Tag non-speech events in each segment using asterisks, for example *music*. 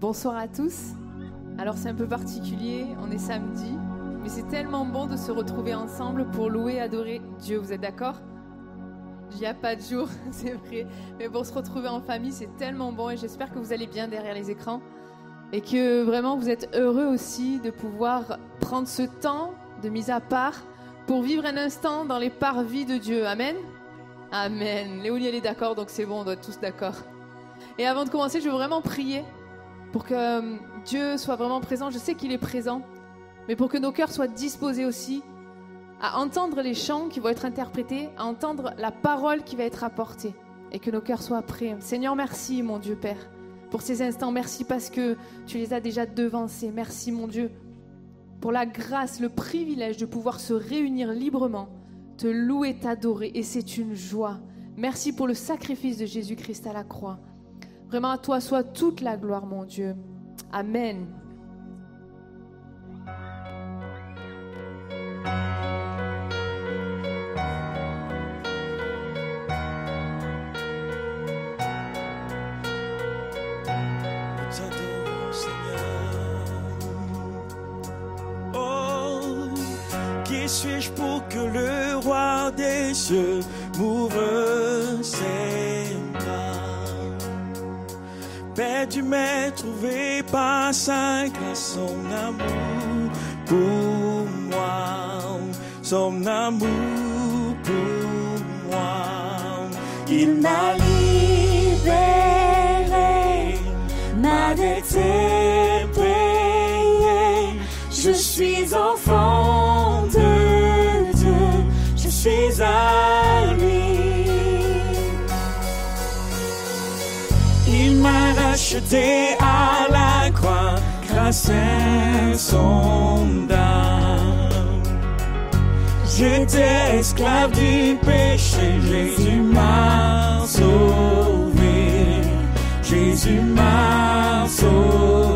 Bonsoir à tous. Alors c'est un peu particulier, on est samedi, mais c'est tellement bon de se retrouver ensemble pour louer, adorer Dieu. Vous êtes d'accord? Il n'y a pas de jour, *laughs* c'est vrai. Mais pour se retrouver en famille, c'est tellement bon et j'espère que vous allez bien derrière les écrans et que vraiment vous êtes heureux aussi de pouvoir prendre ce temps de mise à part pour vivre un instant dans les parvis de Dieu. Amen Amen. Léonie, elle est d'accord, donc c'est bon, on doit être tous d'accord. Et avant de commencer, je veux vraiment prier pour que euh, Dieu soit vraiment présent. Je sais qu'il est présent, mais pour que nos cœurs soient disposés aussi à entendre les chants qui vont être interprétés, à entendre la parole qui va être apportée, et que nos cœurs soient prêts. Seigneur, merci, mon Dieu Père, pour ces instants. Merci parce que tu les as déjà devancés. Merci, mon Dieu, pour la grâce, le privilège de pouvoir se réunir librement, te louer, t'adorer, et c'est une joie. Merci pour le sacrifice de Jésus-Christ à la croix. Vraiment à toi soit toute la gloire, mon Dieu. Amen. Cieux m'ouvre bras Père, tu m'as trouvé par sa grâce, son amour pour moi, son amour pour moi. Il m'a libéré, m'a racheté à la croix à son âme. J'étais esclave du péché, Jésus m'a sauvé. Jésus m'a sauvé.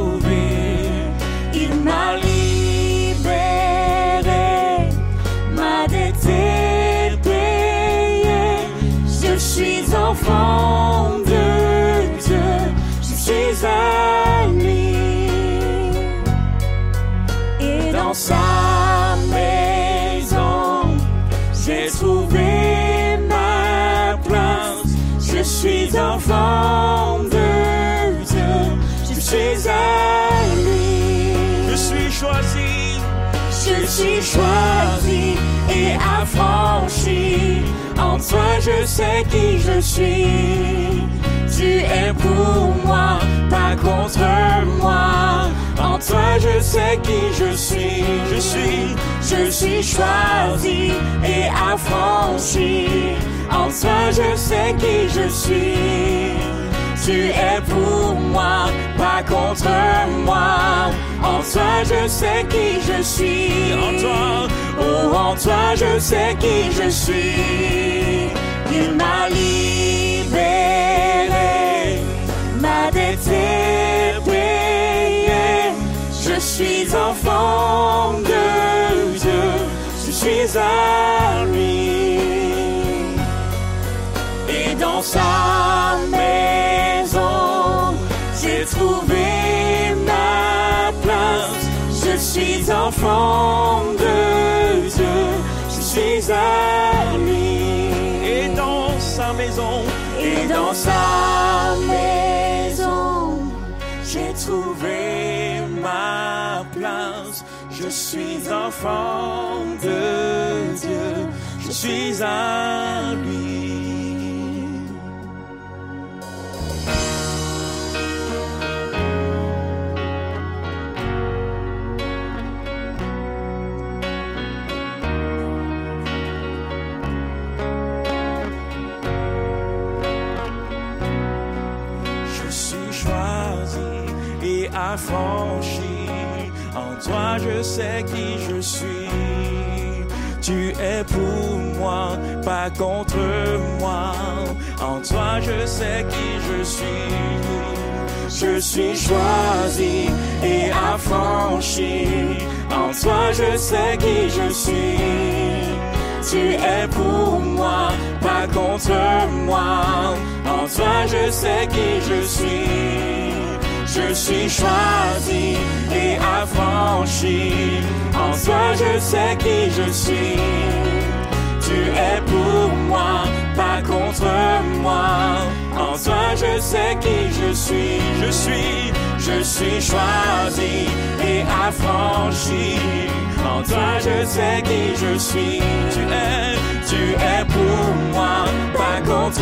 Je suis choisi et affranchi. En toi, je sais qui je suis. Tu es pour moi, pas contre moi. En toi, je sais qui je suis. Je suis, je suis choisi et affranchi. En toi, je sais qui je suis. Tu es pour moi, pas contre moi. En toi, je sais qui je suis. En toi, oh, en toi, je sais qui je suis. Il m'a libéré, ma payée. Je suis enfant de Dieu, je suis à lui et dans sa maison, j'ai trouvé. Je suis enfant de Dieu, je suis à lui. Et dans sa maison, et dans sa maison, j'ai trouvé ma place. Je suis enfant de Dieu, je suis à et affranchi. En toi, je sais qui je suis. Tu es pour moi, pas contre moi. En toi, je sais qui je suis. je suis choisi et affranchi. En toi, je sais qui je suis. Tu es pour moi, pas contre moi. En toi, je sais qui je suis. Je suis choisi et affranchi. En toi, je sais qui je suis. Tu es pour moi, pas contre moi. En toi, je sais qui je suis. Je suis, je suis choisi et affranchi. En toi, je sais qui je suis. Tu es, tu es pour moi, pas contre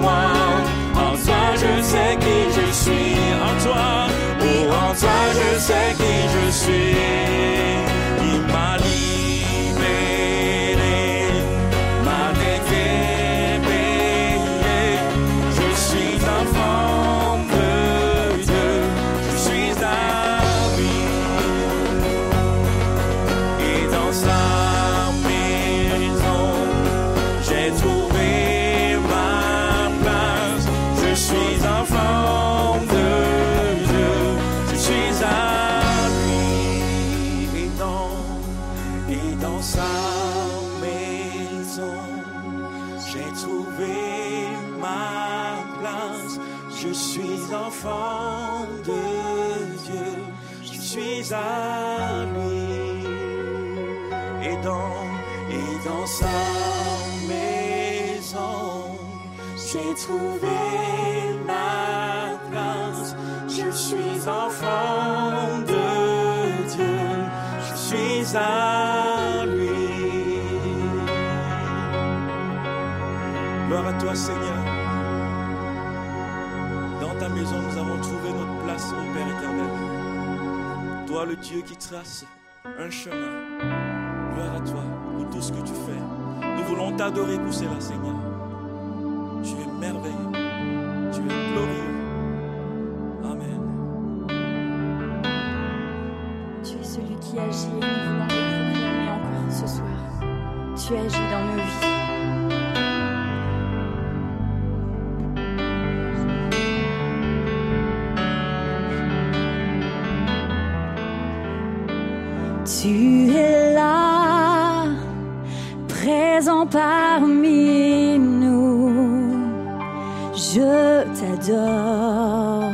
moi. Toi, je sais qui je suis. En toi, ou en toi, je sais qui je suis. Ma place. Je suis enfant de Dieu, je suis à lui. Gloire à toi, Seigneur. Dans ta maison, nous avons trouvé notre place, mon Père éternel. Toi, le Dieu qui trace un chemin. Gloire à toi pour tout ce que tu fais. Nous voulons t'adorer pour cela, Seigneur. Merveilleux. Tu es glorieux. Amen. Tu es celui qui agit et nous voulons le encore ce soir. Tu agis dans nos vies. Tu es là, présent parmi t'adore,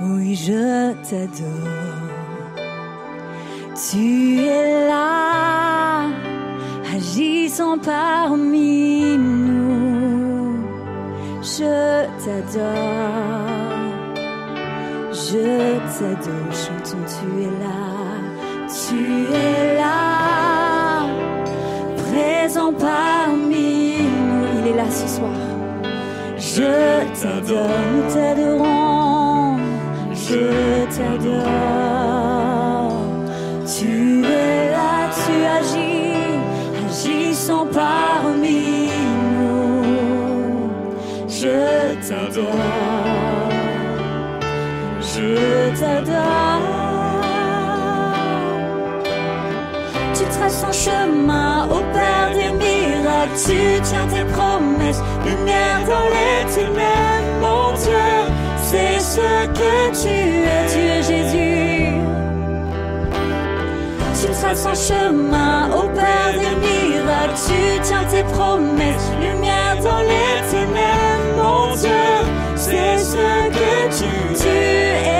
oui je t'adore. Tu es là, agissant parmi nous. Je t'adore, je t'adore. Chantons, tu es là, tu es là, Je t'adore, nous t'adorons. Je t'adore. Tu es là, tu agis, agissant parmi nous. Je t'adore. Je t'adore. Tu traces un chemin au Père des miracles, tu tiens tes promesses, dans les ténèbres, mon Dieu, c'est ce que tu es, tu es Jésus. Tu traces un chemin au Père des miracles, tu tiens tes promesses, lumière dans les ténèbres, mon Dieu, c'est ce que tu es. Tu es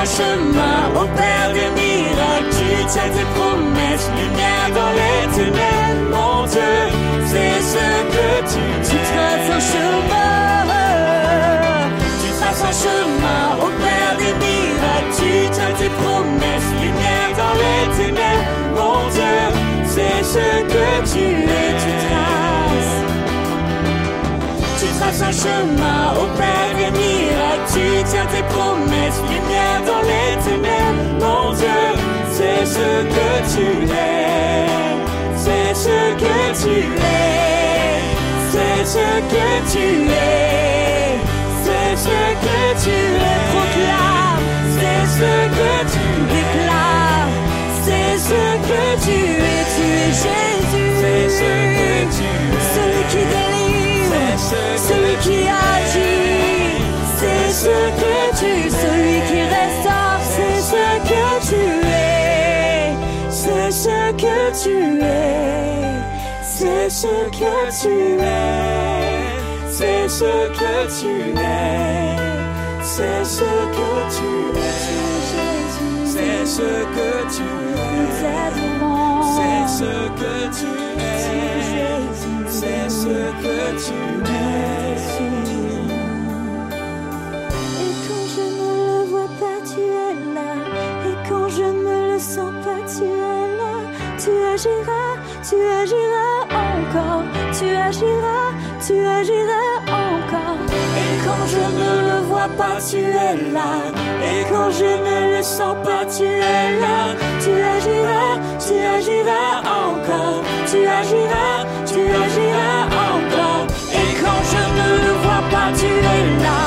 un chemin, opère des miracles, tu tiens tes promesses, lumière dans les ténèbres, mon Dieu, c'est ce que tu, tu traces un chemin, tu traces un chemin, opère des miracles, tu tiens tes promesses, lumière dans les ténèbres, mon Dieu, c'est ce que tu es, tu traces. Tu traces un chemin au Père miracles, tu tiens tes promesses, lumière dans les ténèbres, mon Dieu, c'est ce que tu es, c'est ce que tu es, c'est ce que tu es, c'est ce que tu es, proclame, c'est ce que tu déclares, c'est ce que tu es, tu es Jésus, C'est ce que tu es. celui qui délivre, C'est ce celui ce que tu, celui qui restaure, c'est ce que tu es, c'est ce que tu es, c'est ce que tu es, c'est ce que tu es, c'est ce que tu es, C'est ce que tu es. C'est ce que tu es. C'est ce que tu es. Agiras, tu agiras encore. Tu agiras, tu agiras encore. Et quand je ne le vois pas, tu es là. Et quand je ne le sens pas, tu es là. Tu agiras, tu agiras encore. Tu agiras, tu agiras encore. Et quand je ne le vois pas, tu es là.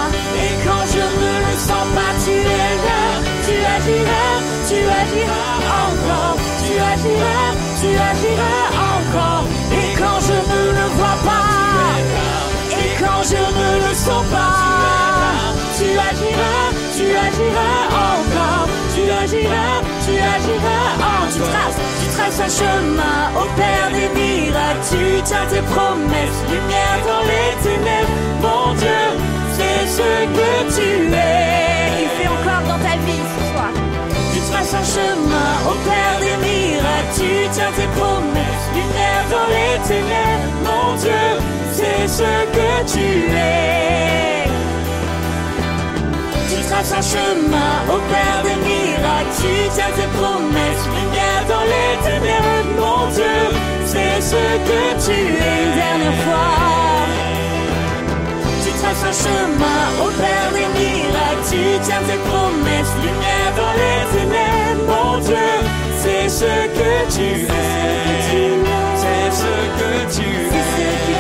Et quand je ne le sens pas, tu es là. Tu agiras, tu agiras encore. Tu agiras, tu agiras encore. Et quand je ne le vois pas, et quand je ne le sens pas, tu agiras, tu agiras encore. Tu agiras, tu agiras encore. Tu traces, tu traces un chemin au Père des miracles. Tu tiens tes promesses, lumière dans les ténèbres. Mon Dieu, c'est ce que tu es. Il fait encore dans ta vie ce soir. Tu traces un chemin au Père des miracles. Tu tiens tes promesses, lumière dans les ténèbres. Mon Dieu, c'est ce que tu es. Tu traces un chemin au Père des miracles. Tu tiens tes promesses, lumière dans les ténèbres. Mon Dieu, c'est ce que tu es. Dernière fois. Tu traces un chemin au Père des miracles. Tu tiens tes promesses, lumière dans les ténèbres. Mon Dieu, c'est ce que tu es. C'est ce que tu es.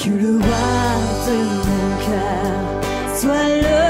狂ってんのか Swallow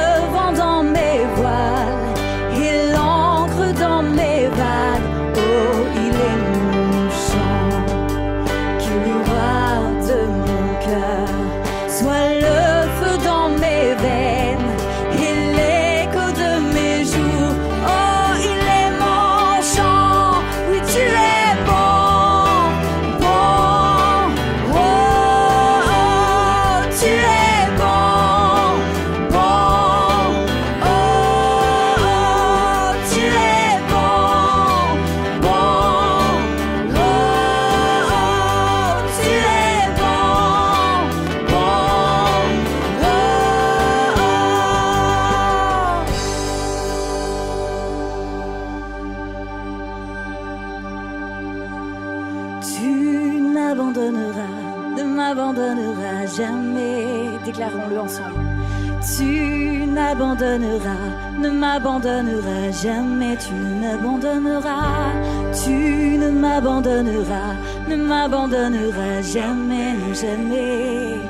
m'abandonneras, jamais tu ne m'abandonneras, tu ne m'abandonneras, ne m'abandonneras jamais, jamais.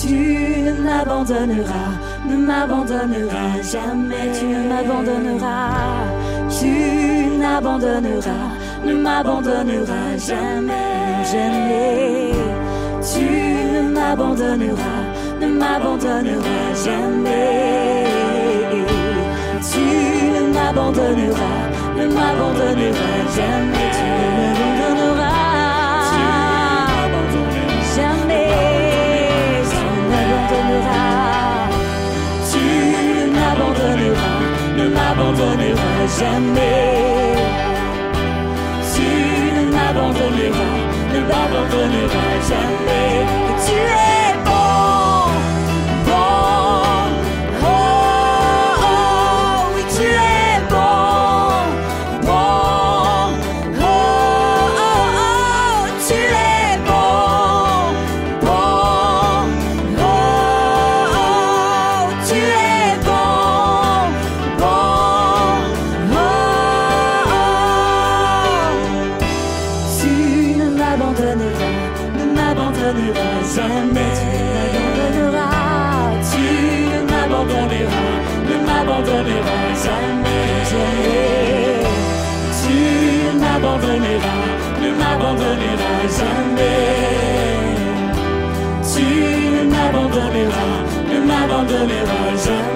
Tu ne m'abandonneras, ne m'abandonneras jamais, tu ne m'abandonneras, tu n'abandonneras, ne m'abandonneras jamais, jamais. Tu ne m'abandonneras, ne m'abandonneras jamais tu ne m'abandonneras, ne m'abandonneras jamais, tu ne m'abandonneras. Jamais, tu ne m'abandonneras. Tu ne m'abandonneras, ne m'abandonneras jamais. Tu ne m'abandonneras, ne m'abandonneras jamais. m'abandonneras jamais. Tu m'abandonneras, ne m'abandonneras jamais. Tu m'abandonneras, ne m'abandonneras jamais.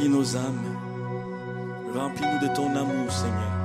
purifie nos âmes. Remplis-nous de ton amour, Seigneur.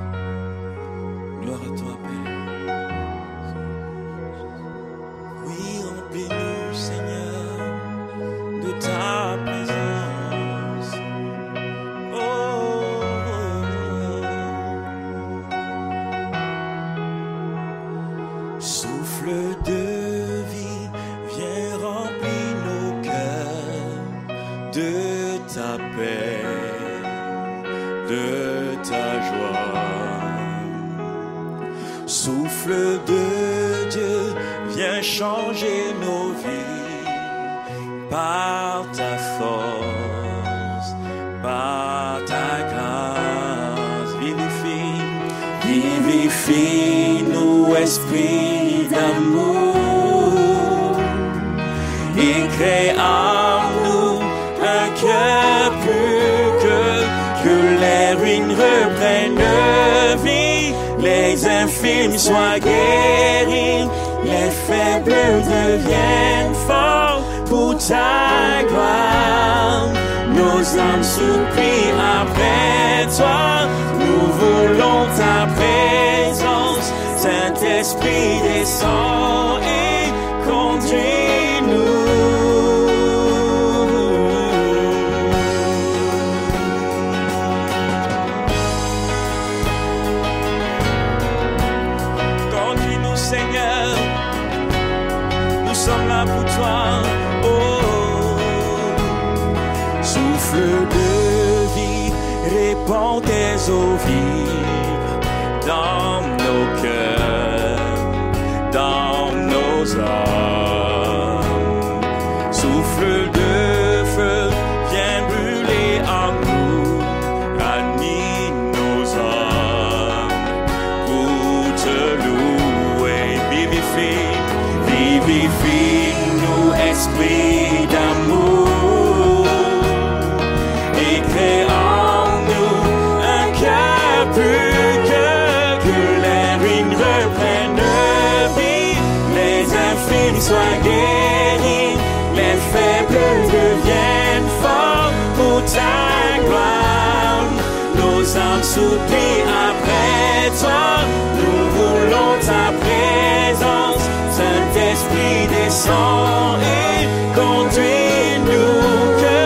et conduis-nous que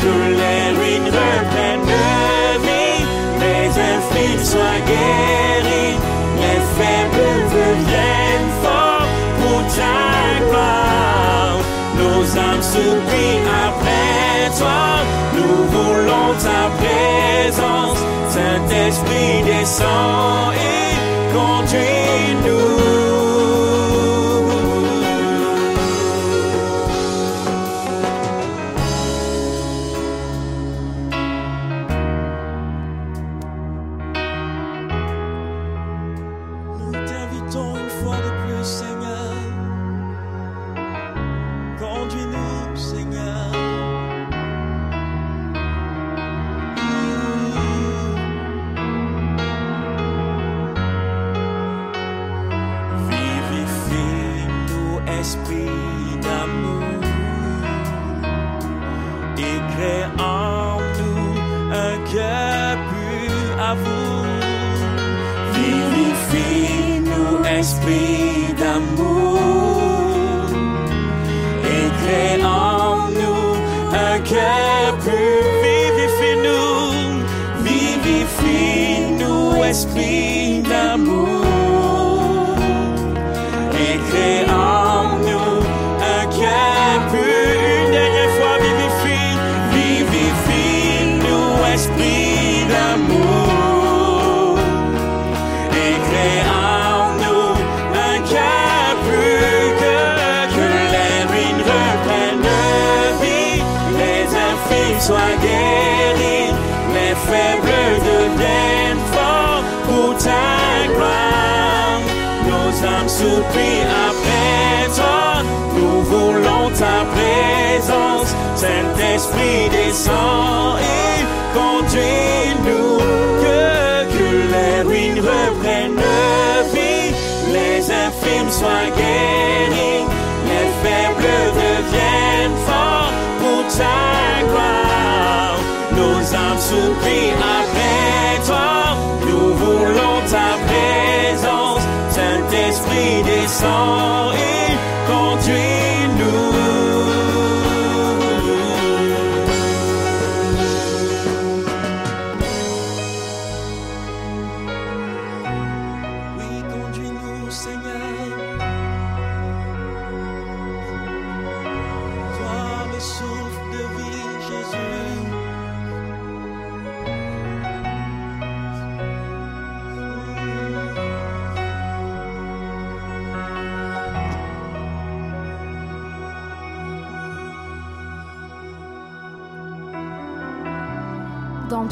tous les regrets pleins de vie, les infidèles soient guéris, les faibles deviennent forts pour ta gloire. Nos âmes soupirent après toi, nous voulons ta présence, Saint-Esprit descend et conduis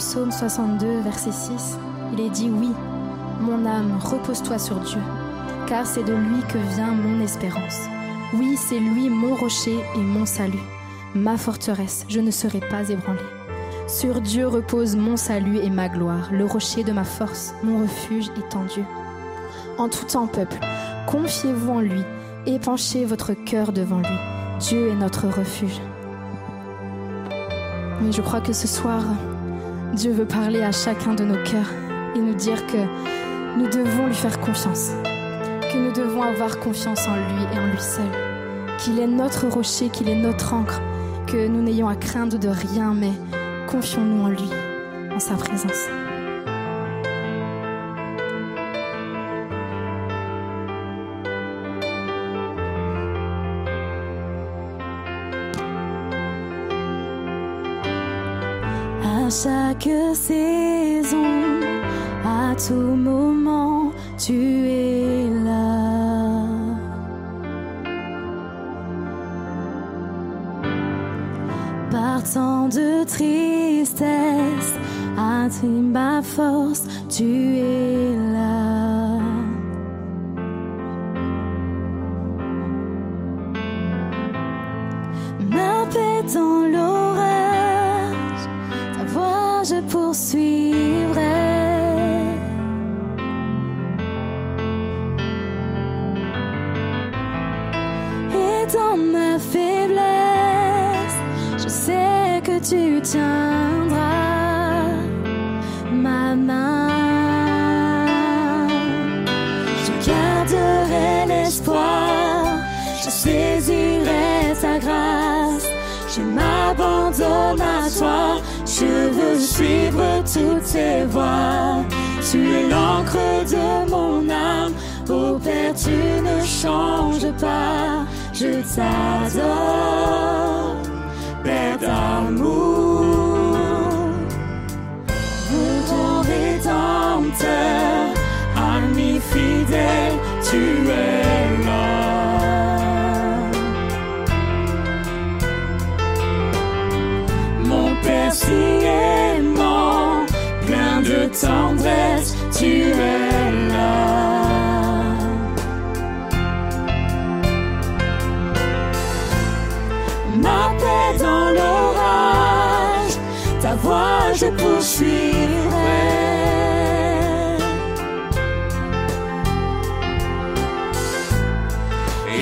Psaume 62, verset 6, il est dit Oui, mon âme, repose-toi sur Dieu, car c'est de lui que vient mon espérance. Oui, c'est lui mon rocher et mon salut, ma forteresse, je ne serai pas ébranlé. Sur Dieu repose mon salut et ma gloire, le rocher de ma force, mon refuge est en Dieu. En tout temps, peuple, confiez-vous en lui, épanchez votre cœur devant lui. Dieu est notre refuge. Oui, je crois que ce soir, Dieu veut parler à chacun de nos cœurs et nous dire que nous devons lui faire confiance, que nous devons avoir confiance en lui et en lui seul, qu'il est notre rocher, qu'il est notre encre, que nous n'ayons à craindre de rien, mais confions-nous en lui, en sa présence. Chaque saison, à tout moment, tu es là. Par tant de tristesse, à ma force, tu es Tu es l'encre de mon âme, ô Père, tu ne changes pas. Je t'adore, Père d'amour. Mon rédempteur, ami fidèle, tu es là. Mon tendresse, tu es là. Ma paix dans l'orage, ta voix je poursuivrai.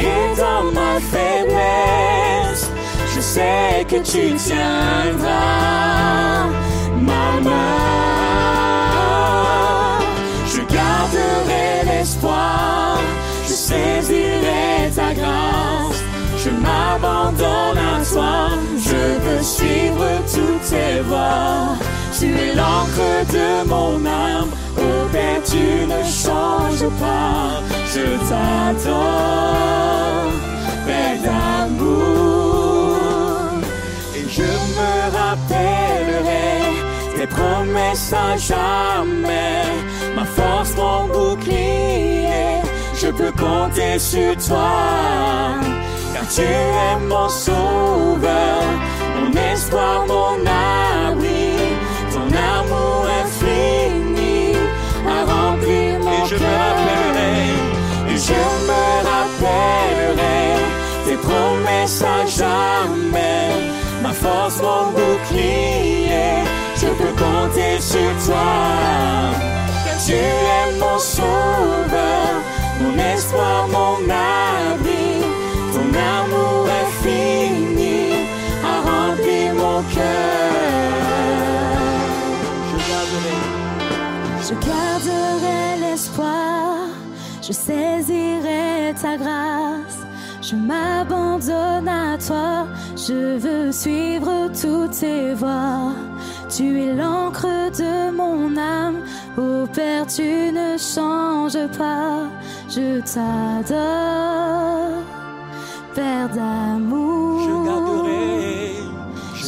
Et dans ma faiblesse, je sais que tu tiendras L'espoir, je saisirai ta grâce. Je m'abandonne à toi, je veux suivre toutes tes voies. Tu es l'encre de mon âme, ô Père, tu ne changes pas. Je t'adore, Père d'amour. Et je me rappellerai tes promesses à jamais. Force, mon bouclier, je peux compter sur toi. Car tu es mon sauveur, mon espoir, mon abri. Ton amour infini a rempli mon cœur. Et je me rappellerai tes promesses à jamais. Ma force, mon bouclier, je peux compter sur toi. Tu es mon sauveur, mon espoir, mon abri. Ton amour infini a rempli mon cœur. garderai. Je garderai l'espoir, je saisirai ta grâce. Je m'abandonne à toi, je veux suivre toutes tes voies. Tu es l'encre de mon âme, ô Père, tu ne changes pas. Je t'adore, Père d'amour. Je garderai.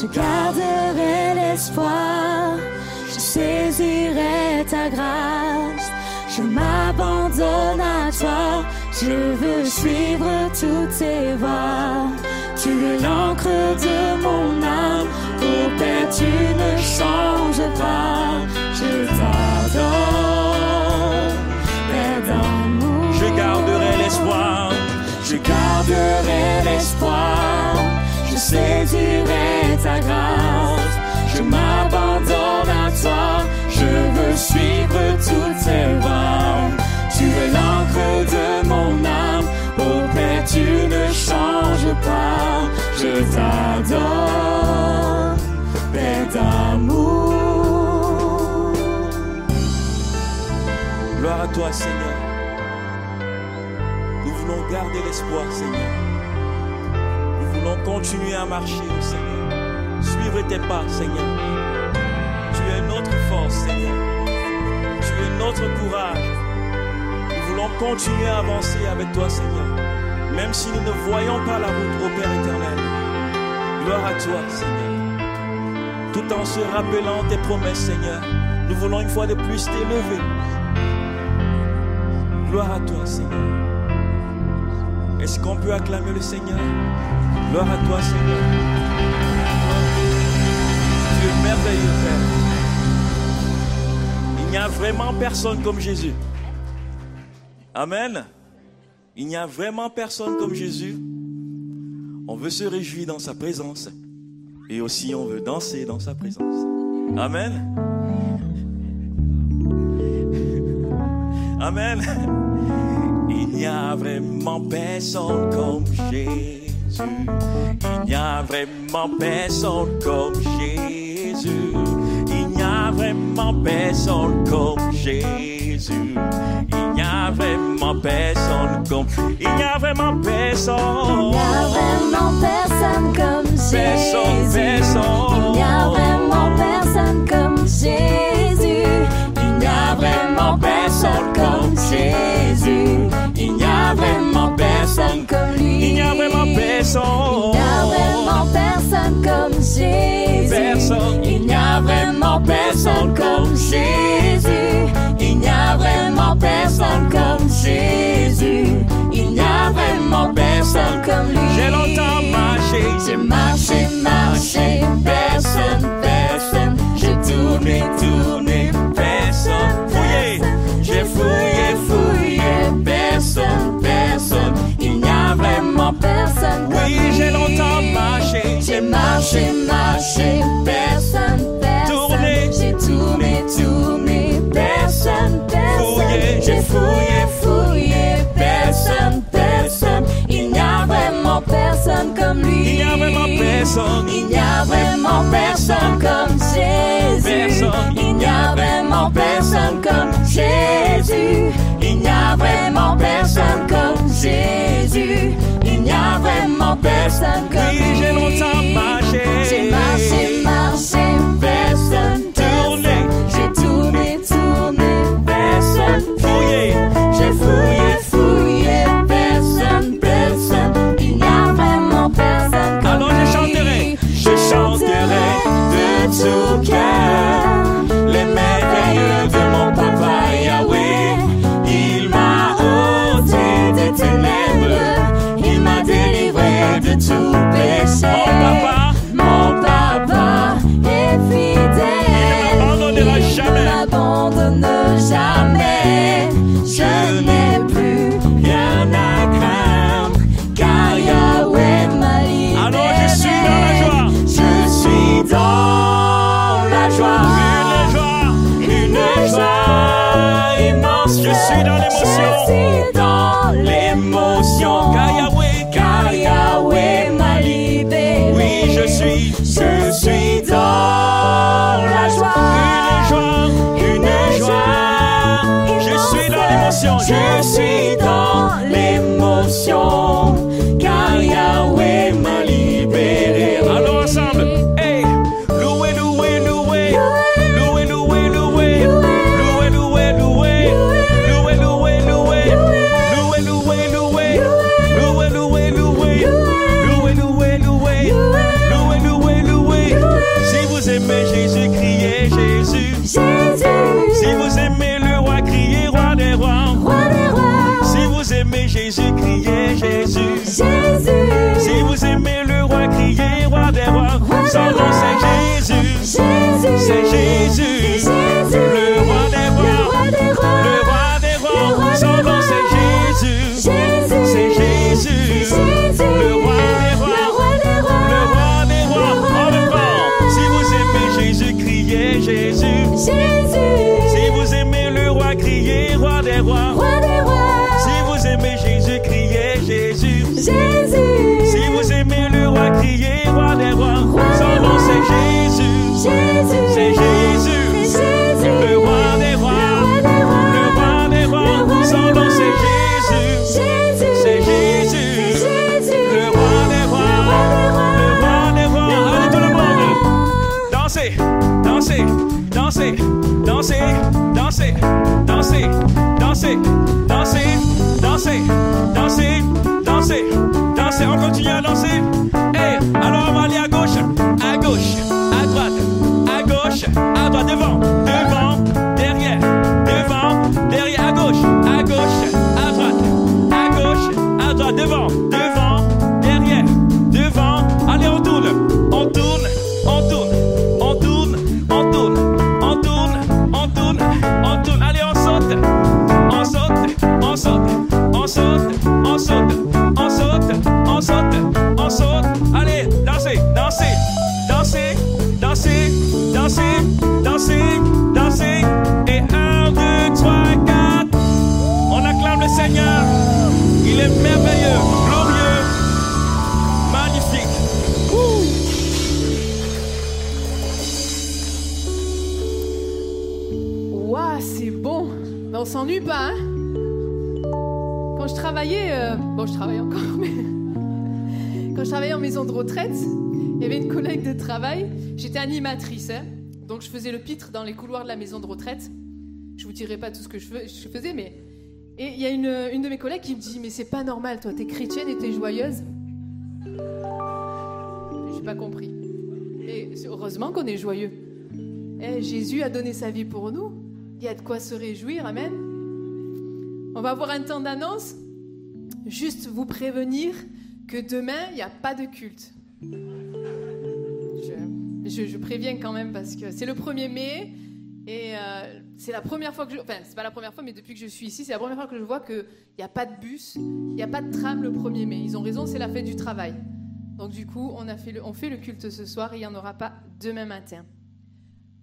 Je garderai l'espoir, je saisirai ta grâce, je m'abandonne à toi, je veux suivre toutes tes voies. Tu es l'encre de mon âme, Père, tu ne changes pas, je t'adore, Père d'amour. Je garderai l'espoir. Je garderai l'espoir, je saisirai ta grâce, je m'abandonne à toi, je veux suivre toutes tes voies. Tu es l'encre de mon âme, ô Père, tu ne changes pas, je t'adore, d'amour. Gloire à toi, Seigneur. Nous voulons garder l'espoir, Seigneur. Nous voulons continuer à marcher, oh Seigneur. Suivre tes pas, Seigneur. Tu es notre force, Seigneur. Tu es notre courage. Nous voulons continuer à avancer avec toi, Seigneur. Même si nous ne voyons pas la route au Père éternel. Gloire à toi, Seigneur. Tout en se rappelant tes promesses, Seigneur. Nous voulons une fois de plus t'élever. Gloire à toi, Seigneur. Est-ce qu'on peut acclamer le Seigneur? Gloire à toi, Seigneur. Tu es merveilleux, Père. Il n'y a vraiment personne comme Jésus. Amen. Il n'y a vraiment personne comme Jésus. On veut se réjouir dans sa présence. Et aussi, on veut danser dans sa présence. Amen. Amen. Il n'y a vraiment personne comme Jésus. Il n'y a vraiment personne comme Jésus. Il n'y a vraiment personne comme Jésus. Il n'y a vraiment personne comme. Il n'y a vraiment personne. Il n'y a vraiment personne comme Personne, Jésus. personne. Il n'y a vraiment personne comme Jésus. Il n'y a vraiment personne comme Jésus. Il n'y a vraiment personne comme lui. Il n'y a vraiment Il personne. n'y a vraiment personne comme Jésus. Comme lui. J'ai longtemps marché. J'ai marché, marché, personne, personne. J'ai tourné, tourné, personne, Fouillé. J'ai fouillé, fouillé, personne, personne. Il n'y a vraiment personne comme Oui, j'ai longtemps marché. J'ai marché, marché, personne, personne. Tourné. J'ai tourné, tourné, personne, personne. Fouillé. J'ai fouillé, fouillé, vraiment personne comme lui. Il n'y a vraiment personne. Il n'y a vraiment personne comme Jésus. Il n'y a vraiment personne comme Jésus. Il n'y a vraiment personne comme Jésus. Il n'y a vraiment personne comme lui. j'ai longtemps marché. J'ai marché, marché, personne, Tourné. J'ai tourné, tourné, personne, fouillé, de tout Jésus, criez Jésus. Jésus. Si vous aimez le roi, criez roi des rois. Son nom c'est Jésus. Jésus. C'est Jésus. Dansez, dansez, dansez, dansez, dansez, dansez, dansez, dansez, dansez. On continue à danser. Hein Quand je travaillais, euh, bon, je travaille encore, *laughs* mais quand je travaillais en maison de retraite, il y avait une collègue de travail. J'étais animatrice, hein donc je faisais le pitre dans les couloirs de la maison de retraite. Je vous dirai pas tout ce que je fais- je faisais, mais et il y a une, une de mes collègues qui me dit, mais c'est pas normal, toi, t'es chrétienne et t'es joyeuse. J'ai pas compris. Et heureusement qu'on est joyeux. Eh, Jésus a donné sa vie pour nous. Il y a de quoi se réjouir, Amen. On va avoir un temps d'annonce. Juste vous prévenir que demain, il n'y a pas de culte. Je, préviens quand même parce que c'est le 1er mai et euh, c'est la première fois que je... Enfin, c'est pas la première fois, mais depuis que je suis ici, c'est la première fois que je vois qu'il n'y a pas de bus, il n'y a pas de tram le 1er mai. Ils ont raison, c'est la fête du travail. Donc du coup, on, a fait le, on fait le culte ce soir et il n'y en aura pas demain matin.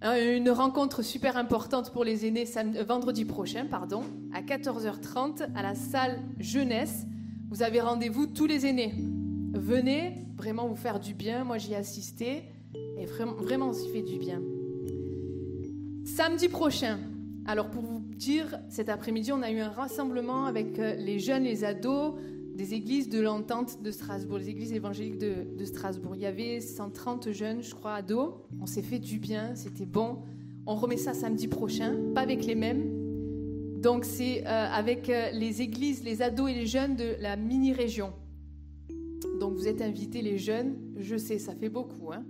Hein, Une rencontre super importante pour les aînés euh, vendredi prochain, pardon, à 14h30 à la salle jeunesse. Vous avez rendez-vous tous les aînés. Venez vraiment vous faire du bien. Moi, j'y ai assisté et vraiment, vraiment, on s'y fait du bien. Samedi prochain, alors pour vous dire, cet après-midi, on a eu un rassemblement avec euh, les jeunes, les ados des églises de l'entente de Strasbourg, les églises évangéliques de, Strasbourg. Il y avait 130 jeunes, je crois, ados. On s'est fait du bien, c'était bon. On remet ça samedi prochain, pas avec les mêmes. Donc c'est euh, avec euh, les églises, les ados et les jeunes de la mini-région. Donc vous êtes invités les jeunes, je sais, ça fait beaucoup. Hein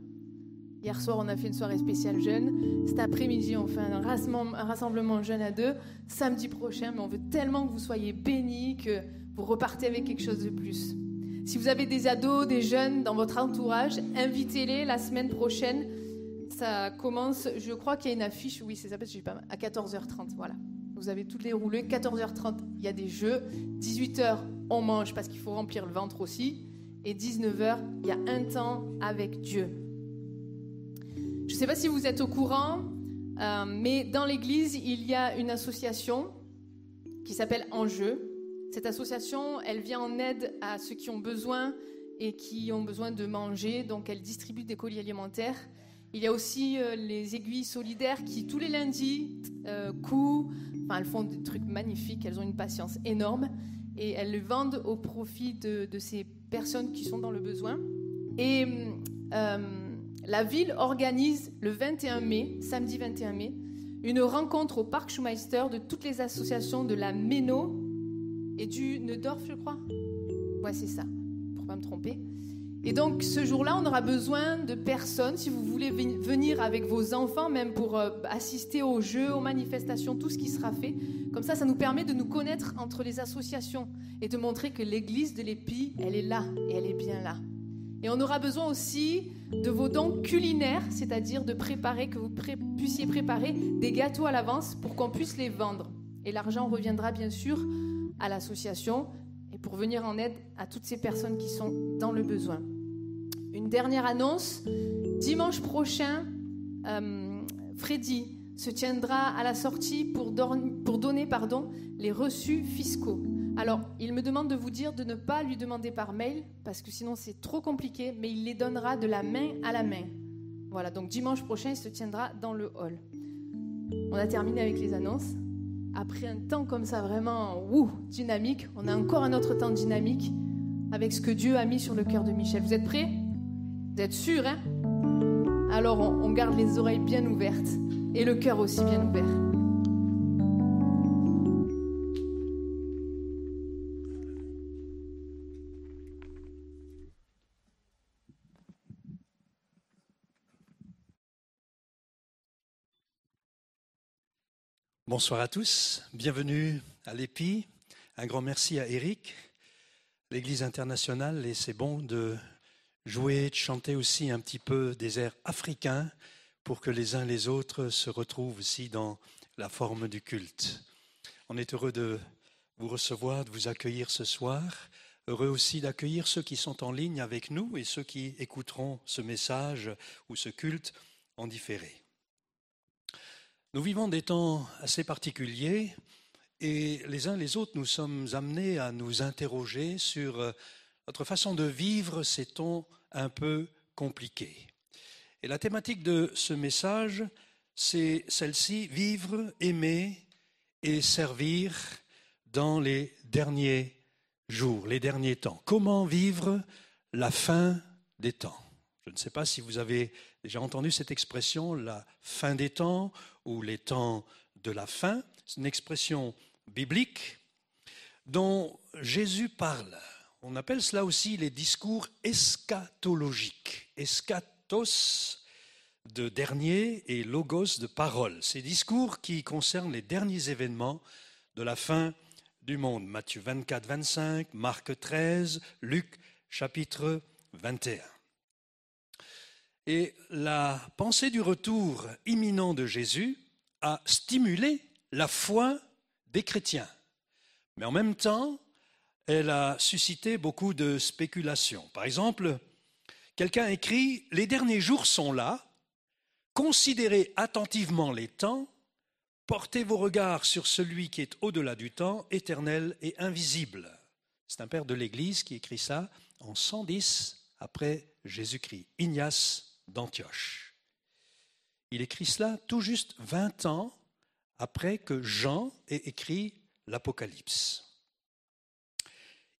Hier soir, on a fait une soirée spéciale jeunes. Cet après-midi, on fait un rassemblement, un rassemblement jeunes à deux. Samedi prochain, mais on veut tellement que vous soyez bénis, que vous repartez avec quelque chose de plus. Si vous avez des ados, des jeunes dans votre entourage, invitez-les la semaine prochaine. Ça commence, je crois qu'il y a une affiche, oui, c'est ça, parce que j'ai pas à 14h30, voilà. Vous avez toutes les roulées, 14h30, il y a des jeux, 18h, on mange parce qu'il faut remplir le ventre aussi, et 19h, il y a un temps avec Dieu. Je ne sais pas si vous êtes au courant, euh, mais dans l'église, il y a une association qui s'appelle Enjeu. Cette association, elle vient en aide à ceux qui ont besoin et qui ont besoin de manger, donc elle distribue des colis alimentaires. Il y a aussi euh, les aiguilles solidaires qui, tous les lundis, euh, enfin, elles font des trucs magnifiques, elles ont une patience énorme et elles le vendent au profit de, de ces personnes qui sont dans le besoin. Et euh, la ville organise le 21 mai, samedi 21 mai, une rencontre au parc Schumeister de toutes les associations de la Méno et du Neudorf, je crois. Ouais, c'est ça, pour pas me tromper. Et donc ce jour-là, on aura besoin de personnes, si vous voulez ven- venir avec vos enfants, même pour euh, assister aux jeux, aux manifestations, tout ce qui sera fait. Comme ça, ça nous permet de nous connaître entre les associations et de montrer que l'église de l'Épi, elle est là et elle est bien là. Et on aura besoin aussi de vos dons culinaires, c'est-à-dire de préparer, que vous puissiez préparer des gâteaux à l'avance pour qu'on puisse les vendre. Et l'argent reviendra bien sûr à l'association et pour venir en aide à toutes ces personnes qui sont dans le besoin. Une dernière annonce, dimanche prochain, euh, Freddy se tiendra à la sortie pour, pour donner pardon, les reçus fiscaux. Alors, il me demande de vous dire de ne pas lui demander par mail, parce que sinon c'est trop compliqué, mais il les donnera de la main à la main. Voilà, donc dimanche prochain, il se tiendra dans le hall. On a terminé avec les annonces. Après un temps comme ça, vraiment ouh, dynamique, on a encore un autre temps dynamique avec ce que Dieu a mis sur le cœur de Michel. Vous êtes prêts? Vous êtes sûrs, hein? Alors on, on garde les oreilles bien ouvertes et le cœur aussi bien ouvert. Bonsoir à tous, bienvenue à l'EPI. Un grand merci à Eric, l'Église internationale, et c'est bon de jouer, de chanter aussi un petit peu des airs africains pour que les uns les autres se retrouvent aussi dans la forme du culte. On est heureux de vous recevoir, de vous accueillir ce soir, heureux aussi d'accueillir ceux qui sont en ligne avec nous et ceux qui écouteront ce message ou ce culte en différé. Nous vivons des temps assez particuliers et les uns les autres, nous sommes amenés à nous interroger sur euh, notre façon de vivre ces temps un peu compliqués. Et la thématique de ce message, c'est celle-ci, vivre, aimer et servir dans les derniers jours, les derniers temps. Comment vivre la fin des temps? Je ne sais pas si vous avez déjà entendu cette expression, la fin des temps ou les temps de la fin. C'est une expression biblique dont Jésus parle. On appelle cela aussi les discours eschatologiques. Eschatos de dernier et logos de parole. Ces discours qui concernent les derniers événements de la fin du monde. Matthieu 24, 25, Marc 13, Luc chapitre 21. Et la pensée du retour imminent de Jésus a stimulé la foi des chrétiens. Mais en même temps, elle a suscité beaucoup de spéculations. Par exemple, quelqu'un écrit Les derniers jours sont là, considérez attentivement les temps, portez vos regards sur celui qui est au-delà du temps, éternel et invisible. C'est un père de l'Église qui écrit ça en 110 après Jésus-Christ, Ignace d'Antioche. Il écrit cela tout juste 20 ans après que Jean ait écrit l'Apocalypse.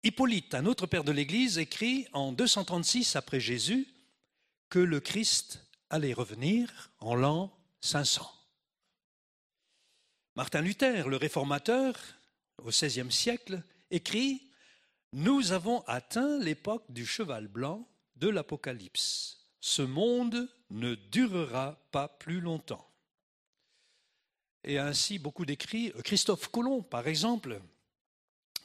Hippolyte, un autre père de l'Église, écrit en 236 après Jésus que le Christ allait revenir en l'an 500. Martin Luther, le réformateur, au XVIe siècle, écrit Nous avons atteint l'époque du cheval blanc de l'Apocalypse ce monde ne durera pas plus longtemps. Et ainsi beaucoup d'écrits. Christophe Colomb, par exemple,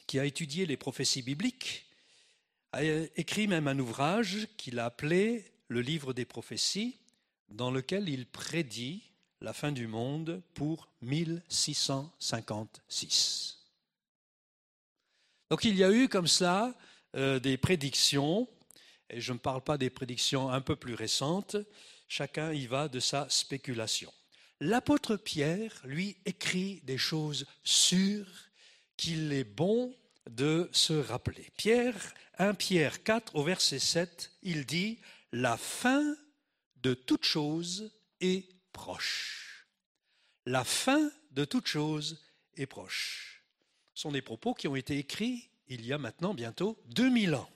qui a étudié les prophéties bibliques, a écrit même un ouvrage qu'il a appelé le livre des prophéties, dans lequel il prédit la fin du monde pour 1656. Donc il y a eu comme cela euh, des prédictions et je ne parle pas des prédictions un peu plus récentes, chacun y va de sa spéculation. L'apôtre Pierre, lui, écrit des choses sûres qu'il est bon de se rappeler. Pierre, 1 Pierre 4 au verset 7, il dit, La fin de toute chose est proche. La fin de toute chose est proche. Ce sont des propos qui ont été écrits il y a maintenant bientôt 2000 ans.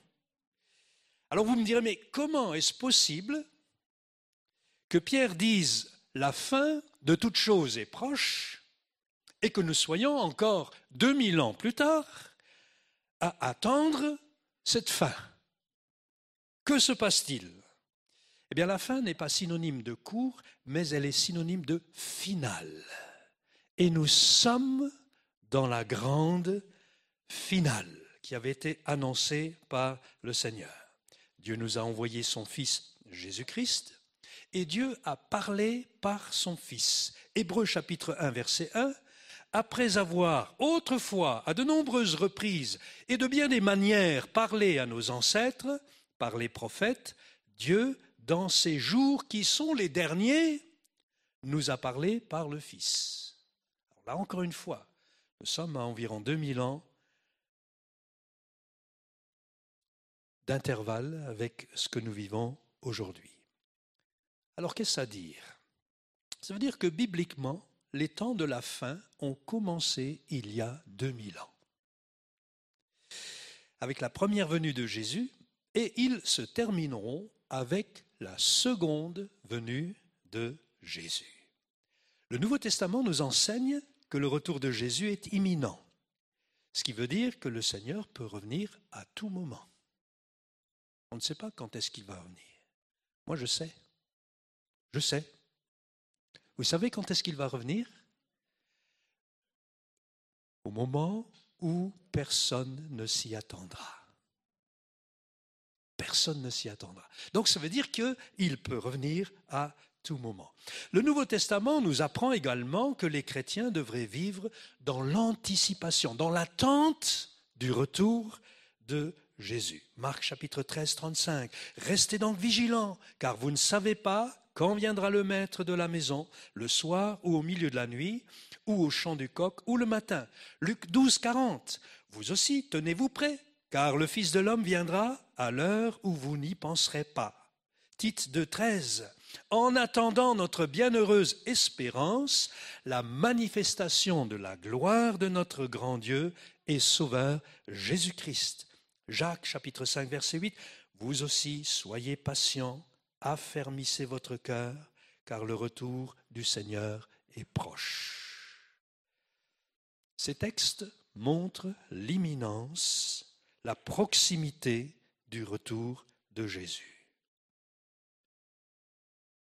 Alors vous me direz, mais comment est-ce possible que Pierre dise la fin de toute chose est proche et que nous soyons encore 2000 ans plus tard à attendre cette fin? Que se passe-t-il? Eh bien la fin n'est pas synonyme de court, mais elle est synonyme de finale. Et nous sommes dans la grande finale qui avait été annoncée par le Seigneur. Dieu nous a envoyé son Fils Jésus-Christ et Dieu a parlé par son Fils. Hébreu chapitre 1 verset 1. Après avoir autrefois, à de nombreuses reprises et de bien des manières, parlé à nos ancêtres par les prophètes, Dieu, dans ces jours qui sont les derniers, nous a parlé par le Fils. Là, encore une fois, nous sommes à environ 2000 ans d'intervalle avec ce que nous vivons aujourd'hui. Alors qu'est-ce veut dire? Ça veut dire que bibliquement, les temps de la fin ont commencé il y a 2000 ans. Avec la première venue de Jésus, et ils se termineront avec la seconde venue de Jésus. Le Nouveau Testament nous enseigne que le retour de Jésus est imminent, ce qui veut dire que le Seigneur peut revenir à tout moment. On ne sait pas quand est-ce qu'il va revenir. Moi, je sais. Je sais. Vous savez quand est-ce qu'il va revenir? Au moment où personne ne s'y attendra. Personne ne s'y attendra. Donc ça veut dire qu'il peut revenir à tout moment. Le Nouveau Testament nous apprend également que les chrétiens devraient vivre dans l'anticipation, dans l'attente du retour de Jésus. Marc chapitre 13, 35. Restez donc vigilants, car vous ne savez pas quand viendra le maître de la maison, le soir ou au milieu de la nuit, ou au chant du coq, ou le matin. Luc 12, 40. Vous aussi, tenez-vous prêts, car le Fils de l'homme viendra à l'heure où vous n'y penserez pas. Tite de 13. En attendant notre bienheureuse espérance, la manifestation de la gloire de notre grand Dieu et Sauveur Jésus-Christ. Jacques chapitre 5 verset 8. Vous aussi soyez patients, affermissez votre cœur, car le retour du Seigneur est proche. Ces textes montrent l'imminence, la proximité du retour de Jésus.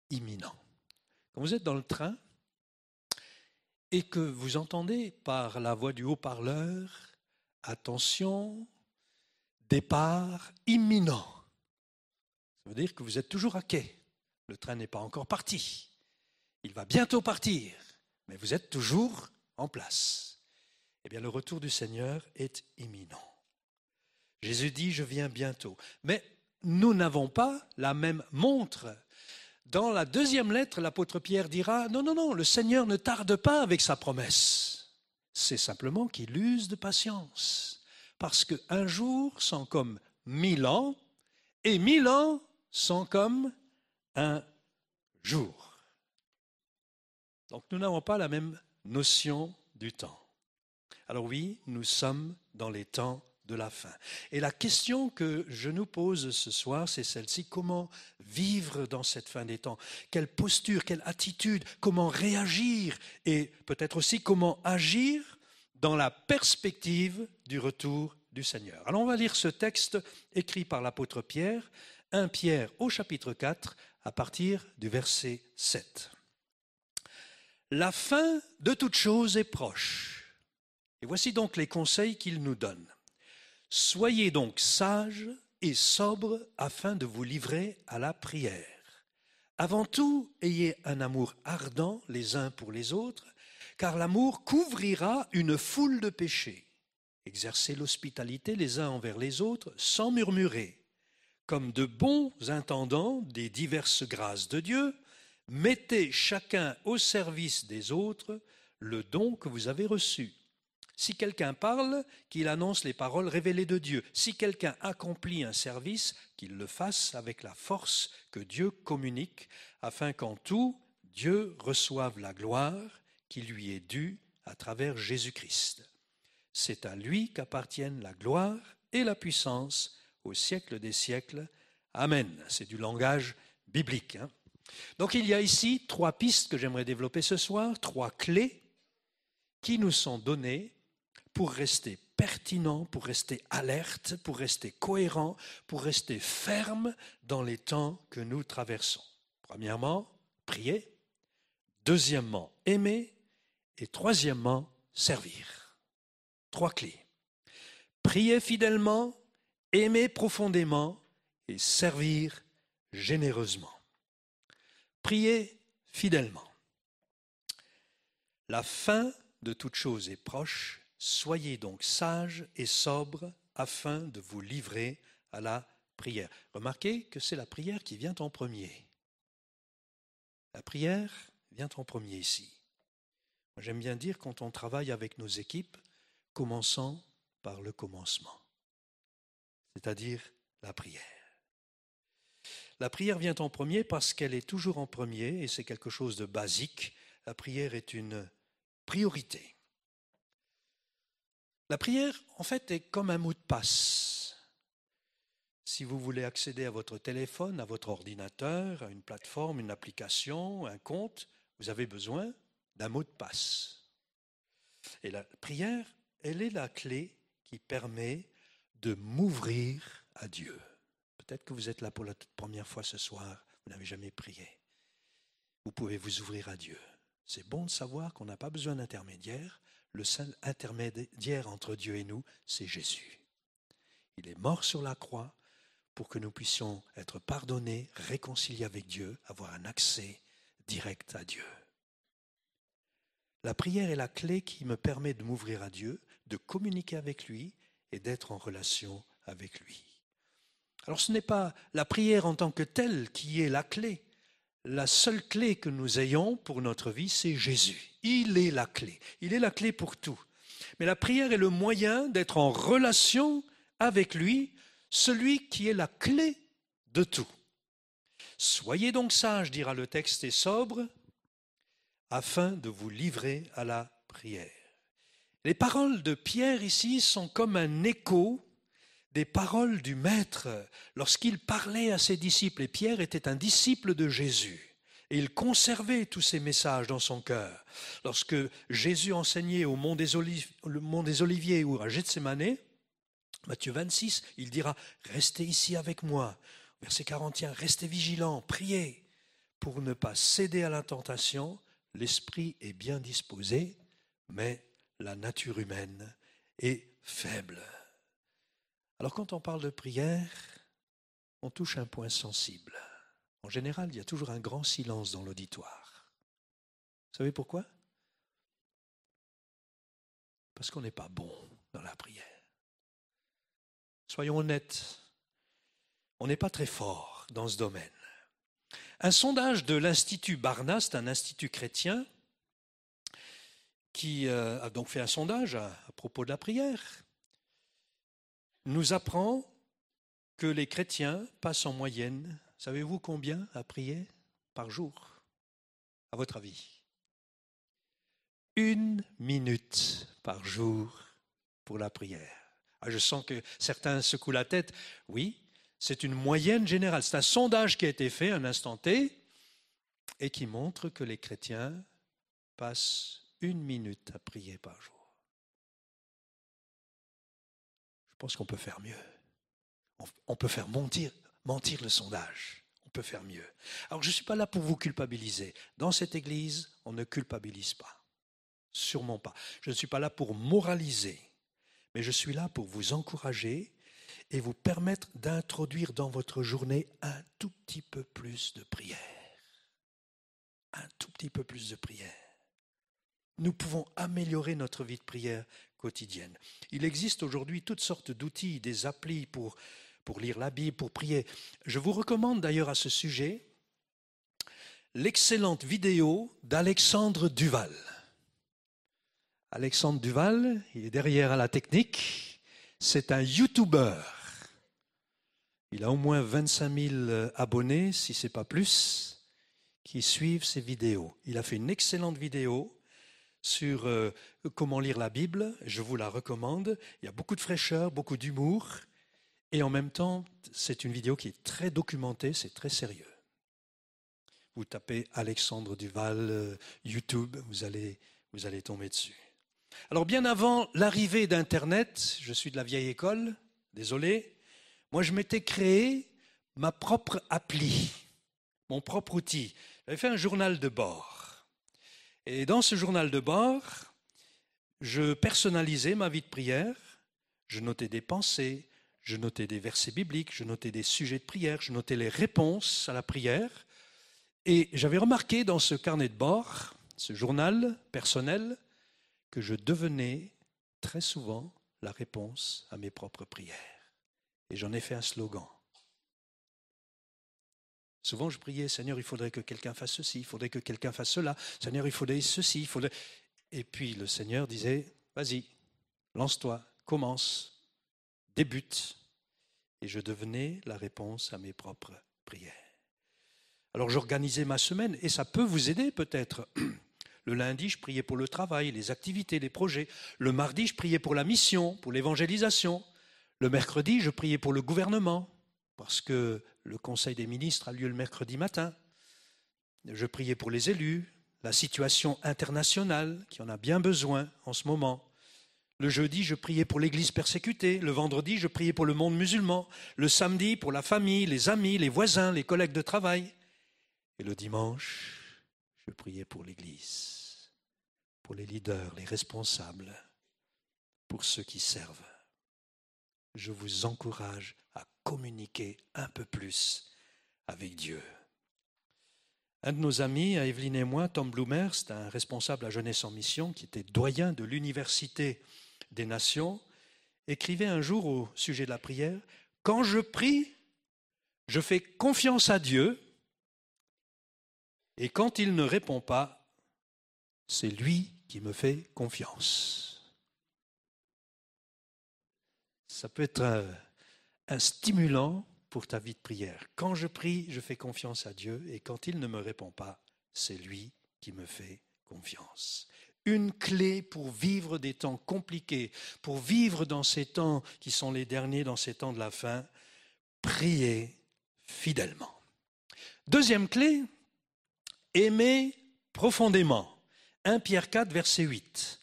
Imminent. Quand vous êtes dans le train et que vous entendez par la voix du haut-parleur, attention, départ imminent, ça veut dire que vous êtes toujours à quai. Le train n'est pas encore parti. Il va bientôt partir, mais vous êtes toujours en place. Eh bien, le retour du Seigneur est imminent. Jésus dit, je viens bientôt. Mais nous n'avons pas la même montre. Dans la deuxième lettre, l'apôtre Pierre dira, non, non, non, le Seigneur ne tarde pas avec sa promesse. C'est simplement qu'il use de patience. Parce qu'un jour sont comme mille ans, et mille ans sont comme un jour. Donc nous n'avons pas la même notion du temps. Alors oui, nous sommes dans les temps de la fin. Et la question que je nous pose ce soir, c'est celle-ci. Comment vivre dans cette fin des temps? Quelle posture, quelle attitude? Comment réagir? Et peut-être aussi comment agir dans la perspective du retour du Seigneur. Alors on va lire ce texte écrit par l'apôtre Pierre, 1 Pierre au chapitre 4, à partir du verset 7. La fin de toute chose est proche. Et voici donc les conseils qu'il nous donne. Soyez donc sages et sobres afin de vous livrer à la prière. Avant tout, ayez un amour ardent les uns pour les autres, car l'amour couvrira une foule de péchés. Exercez l'hospitalité les uns envers les autres sans murmurer. Comme de bons intendants des diverses grâces de Dieu, mettez chacun au service des autres le don que vous avez reçu si quelqu'un parle, qu'il annonce les paroles révélées de Dieu. Si quelqu'un accomplit un service, qu'il le fasse avec la force que Dieu communique, afin qu'en tout, Dieu reçoive la gloire qui lui est due à travers Jésus-Christ. C'est à lui qu'appartiennent la gloire et la puissance au siècle des siècles. Amen. C'est du langage biblique. Hein. Donc il y a ici trois pistes que j'aimerais développer ce soir, trois clés qui nous sont données pour rester pertinent, pour rester alerte, pour rester cohérent, pour rester ferme dans les temps que nous traversons. Premièrement, prier. Deuxièmement, aimer. Et troisièmement, servir. Trois clés. Prier fidèlement, aimer profondément et servir généreusement. Prier fidèlement. La fin de toute chose est proche Soyez donc sages et sobres afin de vous livrer à la prière. Remarquez que c'est la prière qui vient en premier. La prière vient en premier ici. J'aime bien dire quand on travaille avec nos équipes, commençons par le commencement, c'est-à-dire la prière. La prière vient en premier parce qu'elle est toujours en premier et c'est quelque chose de basique. La prière est une priorité. La prière, en fait, est comme un mot de passe. Si vous voulez accéder à votre téléphone, à votre ordinateur, à une plateforme, une application, un compte, vous avez besoin d'un mot de passe. Et la prière, elle est la clé qui permet de m'ouvrir à Dieu. Peut-être que vous êtes là pour la toute première fois ce soir, vous n'avez jamais prié. Vous pouvez vous ouvrir à Dieu. C'est bon de savoir qu'on n'a pas besoin d'intermédiaire. Le seul intermédiaire entre Dieu et nous, c'est Jésus. Il est mort sur la croix pour que nous puissions être pardonnés, réconciliés avec Dieu, avoir un accès direct à Dieu. La prière est la clé qui me permet de m'ouvrir à Dieu, de communiquer avec lui et d'être en relation avec lui. Alors ce n'est pas la prière en tant que telle qui est la clé. La seule clé que nous ayons pour notre vie, c'est Jésus. Il est la clé. Il est la clé pour tout. Mais la prière est le moyen d'être en relation avec lui, celui qui est la clé de tout. Soyez donc sages, dira le texte, et sobres, afin de vous livrer à la prière. Les paroles de Pierre ici sont comme un écho des paroles du Maître lorsqu'il parlait à ses disciples. Et Pierre était un disciple de Jésus. Et il conservait tous ces messages dans son cœur. Lorsque Jésus enseignait au mont des, Oliviers ou à Gethsemane, Matthieu 26, il dira, restez ici avec moi. Verset 41, restez vigilants, priez pour ne pas céder à la tentation. L'esprit est bien disposé, mais la nature humaine est faible. Alors quand on parle de prière, on touche un point sensible. En général, il y a toujours un grand silence dans l'auditoire. Vous savez pourquoi? Parce qu'on n'est pas bon dans la prière. Soyons honnêtes, on n'est pas très fort dans ce domaine. Un sondage de l'Institut Barna, c'est un institut chrétien, qui euh, a donc fait un sondage à propos de la prière nous apprend que les chrétiens passent en moyenne, savez-vous combien à prier par jour, à votre avis? Une minute par jour pour la prière. Ah, je sens que certains secouent la tête. Oui, c'est une moyenne générale. C'est un sondage qui a été fait un instant T et qui montre que les chrétiens passent une minute à prier par jour. Je pense qu'on peut faire mieux. On peut faire mentir, mentir le sondage. On peut faire mieux. Alors je ne suis pas là pour vous culpabiliser. Dans cette Église, on ne culpabilise pas. Sûrement pas. Je ne suis pas là pour moraliser. Mais je suis là pour vous encourager et vous permettre d'introduire dans votre journée un tout petit peu plus de prière. Un tout petit peu plus de prière. Nous pouvons améliorer notre vie de prière quotidienne. Il existe aujourd'hui toutes sortes d'outils, des applis pour, pour lire la Bible, pour prier. Je vous recommande d'ailleurs à ce sujet l'excellente vidéo d'Alexandre Duval. Alexandre Duval, il est derrière à la technique, c'est un YouTuber. Il a au moins 25 000 abonnés, si ce n'est pas plus, qui suivent ses vidéos. Il a fait une excellente vidéo sur euh, comment lire la Bible. Je vous la recommande. Il y a beaucoup de fraîcheur, beaucoup d'humour. Et en même temps, c'est une vidéo qui est très documentée, c'est très sérieux. Vous tapez Alexandre Duval, euh, YouTube, vous allez, vous allez tomber dessus. Alors bien avant l'arrivée d'Internet, je suis de la vieille école, désolé, moi je m'étais créé ma propre appli, mon propre outil. J'avais fait un journal de bord. Et dans ce journal de bord, je personnalisais ma vie de prière, je notais des pensées, je notais des versets bibliques, je notais des sujets de prière, je notais les réponses à la prière. Et j'avais remarqué dans ce carnet de bord, ce journal personnel, que je devenais très souvent la réponse à mes propres prières. Et j'en ai fait un slogan. Souvent, je priais, Seigneur, il faudrait que quelqu'un fasse ceci, il faudrait que quelqu'un fasse cela. Seigneur, il faudrait ceci, il faudrait... Et puis le Seigneur disait, vas-y, lance-toi, commence, débute. Et je devenais la réponse à mes propres prières. Alors j'organisais ma semaine et ça peut vous aider peut-être. *clears throat* Le lundi, je priais pour le travail, les activités, les projets. Le mardi, je priais pour la mission, pour l'évangélisation. Le mercredi, je priais pour le gouvernement, parce que le Conseil des ministres a lieu le mercredi matin. Je priais pour les élus, la situation internationale, qui en a bien besoin en ce moment. Le jeudi, je priais pour l'Église persécutée. Le vendredi, je priais pour le monde musulman. Le samedi, pour la famille, les amis, les voisins, les collègues de travail. Et le dimanche, je priais pour l'Église, pour les leaders, les responsables, pour ceux qui servent. Je vous encourage à communiquer un peu plus avec Dieu. Un de nos amis, Evelyne et moi, Tom Bloomer, c'est un responsable à Jeunesse en Mission qui était doyen de l'Université des Nations, écrivait un jour au sujet de la prière, Quand je prie, je fais confiance à Dieu, et quand il ne répond pas, c'est lui qui me fait confiance. Ça peut être un, stimulant pour ta vie de prière. Quand je prie, je fais confiance à Dieu et quand il ne me répond pas, c'est lui qui me fait confiance. Une clé pour vivre des temps compliqués, pour vivre dans ces temps qui sont les derniers, dans ces temps de la fin, prier fidèlement. Deuxième clé, aimer profondément. 1 Pierre 4, verset 8.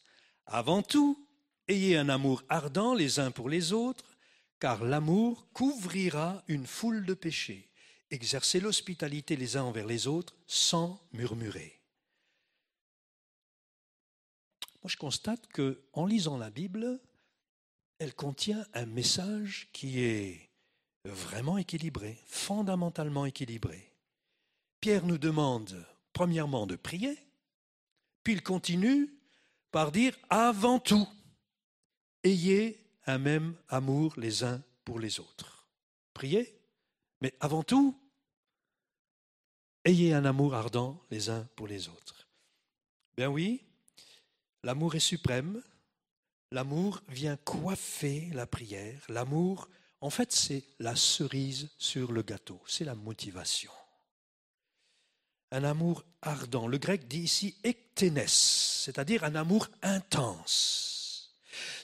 Avant tout, ayez un amour ardent les uns pour les autres car l'amour couvrira une foule de péchés. Exercez l'hospitalité les uns envers les autres sans murmurer. Moi, je constate que, en lisant la Bible, elle contient un message qui est vraiment équilibré, fondamentalement équilibré. Pierre nous demande, premièrement, de prier, puis il continue par dire avant tout, ayez un même amour les uns pour les autres. Priez, mais avant tout, ayez un amour ardent les uns pour les autres. Bien oui, l'amour est suprême, l'amour vient coiffer la prière, l'amour, en fait, c'est la cerise sur le gâteau, c'est la motivation. Un amour ardent, le grec dit ici ektenes, c'est-à-dire un amour intense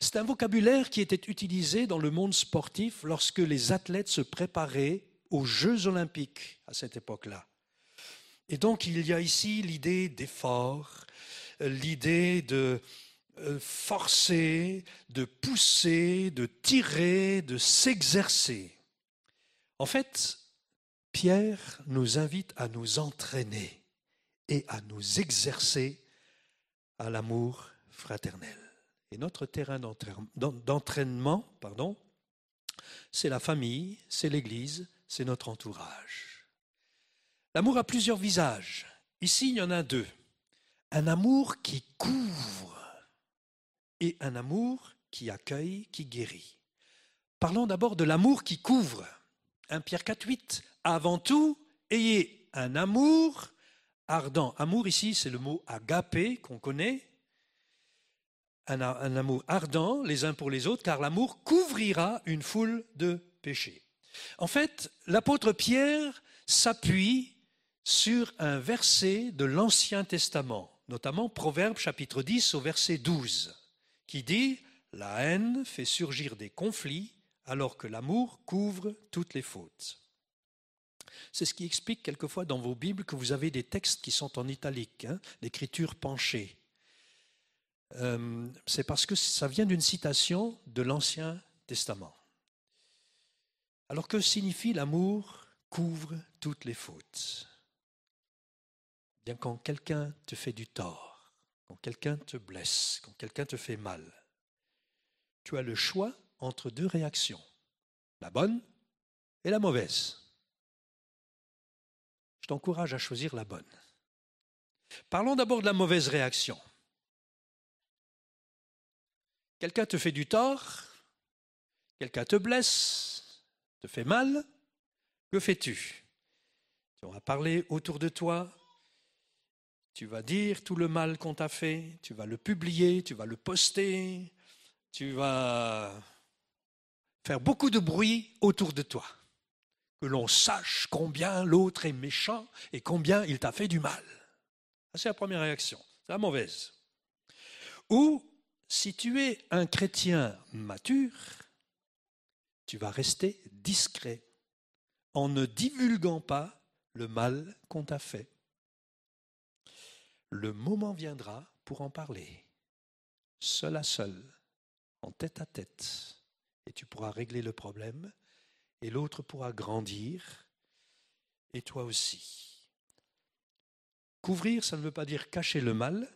c'est un vocabulaire qui était utilisé dans le monde sportif lorsque les athlètes se préparaient aux Jeux olympiques à cette époque-là. Et donc il y a ici l'idée d'effort, l'idée de euh, forcer, de pousser, de tirer, de s'exercer. En fait, Pierre nous invite à nous entraîner et à nous exercer à l'amour fraternel. Et notre terrain d'entraînement, pardon, c'est la famille, c'est l'Église, c'est notre entourage. L'amour a plusieurs visages. Ici, il y en a deux. Un amour qui couvre et un amour qui accueille, qui guérit. Parlons d'abord de l'amour qui couvre. 1 Pierre 4, 8. Avant tout, ayez un amour ardent. Amour ici, c'est le mot agapé qu'on connaît, un, amour ardent les uns pour les autres, car l'amour couvrira une foule de péchés. En fait, l'apôtre Pierre s'appuie sur un verset de l'Ancien Testament, notamment Proverbe chapitre 10 au verset 12, qui dit La haine fait surgir des conflits alors que l'amour couvre toutes les fautes. C'est ce qui explique quelquefois dans vos Bibles que vous avez des textes qui sont en italique, hein, l'écriture penchée. Euh, c'est parce que ça vient d'une citation de l'Ancien Testament. Alors que signifie l'amour couvre toutes les fautes? Bien quand quelqu'un te fait du tort, quand quelqu'un te blesse, quand quelqu'un te fait mal, tu as le choix entre deux réactions, la bonne et la mauvaise. T'encourage à choisir la bonne. Parlons d'abord de la mauvaise réaction. Quelqu'un te fait du tort, quelqu'un te blesse, te fait mal, que fais-tu? Tu vas parler autour de toi. Tu vas dire tout le mal qu'on t'a fait. Tu vas le publier, tu vas le poster. Tu vas faire beaucoup de bruit autour de toi. Que l'on sache combien l'autre est méchant et combien il t'a fait du mal. C'est la première réaction. C'est la mauvaise. Ou si tu es un chrétien mature, tu vas rester discret en ne divulguant pas le mal qu'on t'a fait. Le moment viendra pour en parler, seul à seul, en tête à tête, et tu pourras régler le problème, et l'autre pourra grandir, et toi aussi. Couvrir, ça ne veut pas dire cacher le mal,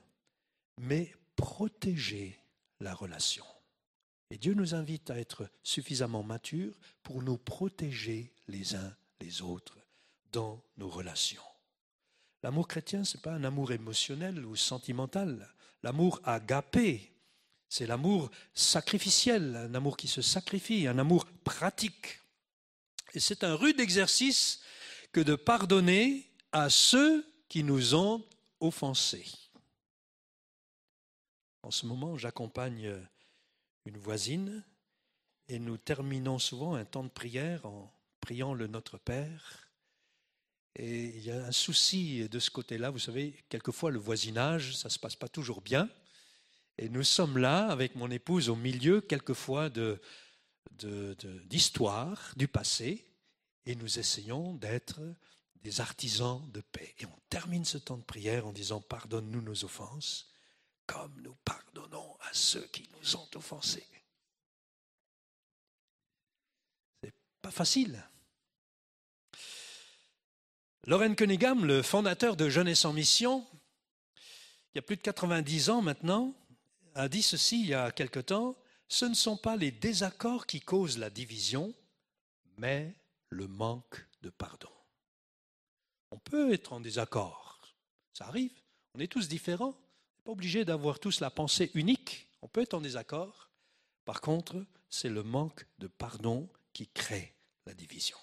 mais protéger la relation. Et Dieu nous invite à être suffisamment matures pour nous protéger les uns les autres dans nos relations. L'amour chrétien, ce n'est pas un amour émotionnel ou sentimental. L'amour agapé, c'est l'amour sacrificiel, un amour qui se sacrifie, un amour pratique. Et c'est un rude exercice que de pardonner à ceux qui nous ont offensés. En ce moment, j'accompagne une voisine et nous terminons souvent un temps de prière en priant le Notre Père. Et il y a un souci de ce côté-là. Vous savez, quelquefois le voisinage, ça ne se passe pas toujours bien. Et nous sommes là, avec mon épouse, au milieu, quelquefois, de, d'histoire du passé. Et nous essayons d'être des artisans de paix. Et on termine ce temps de prière en disant Pardonne-nous nos offenses, comme nous pardonnons à ceux qui nous ont offensés. C'est pas facile. Loren Cunningham, le fondateur de Jeunesse en Mission, il y a plus de 90 ans maintenant, a dit ceci il y a quelque temps, ce ne sont pas les désaccords qui causent la division, mais le manque de pardon. On peut être en désaccord, ça arrive, on est tous différents, on n'est pas obligé d'avoir tous la pensée unique, on peut être en désaccord. Par contre, c'est le manque de pardon qui crée la division.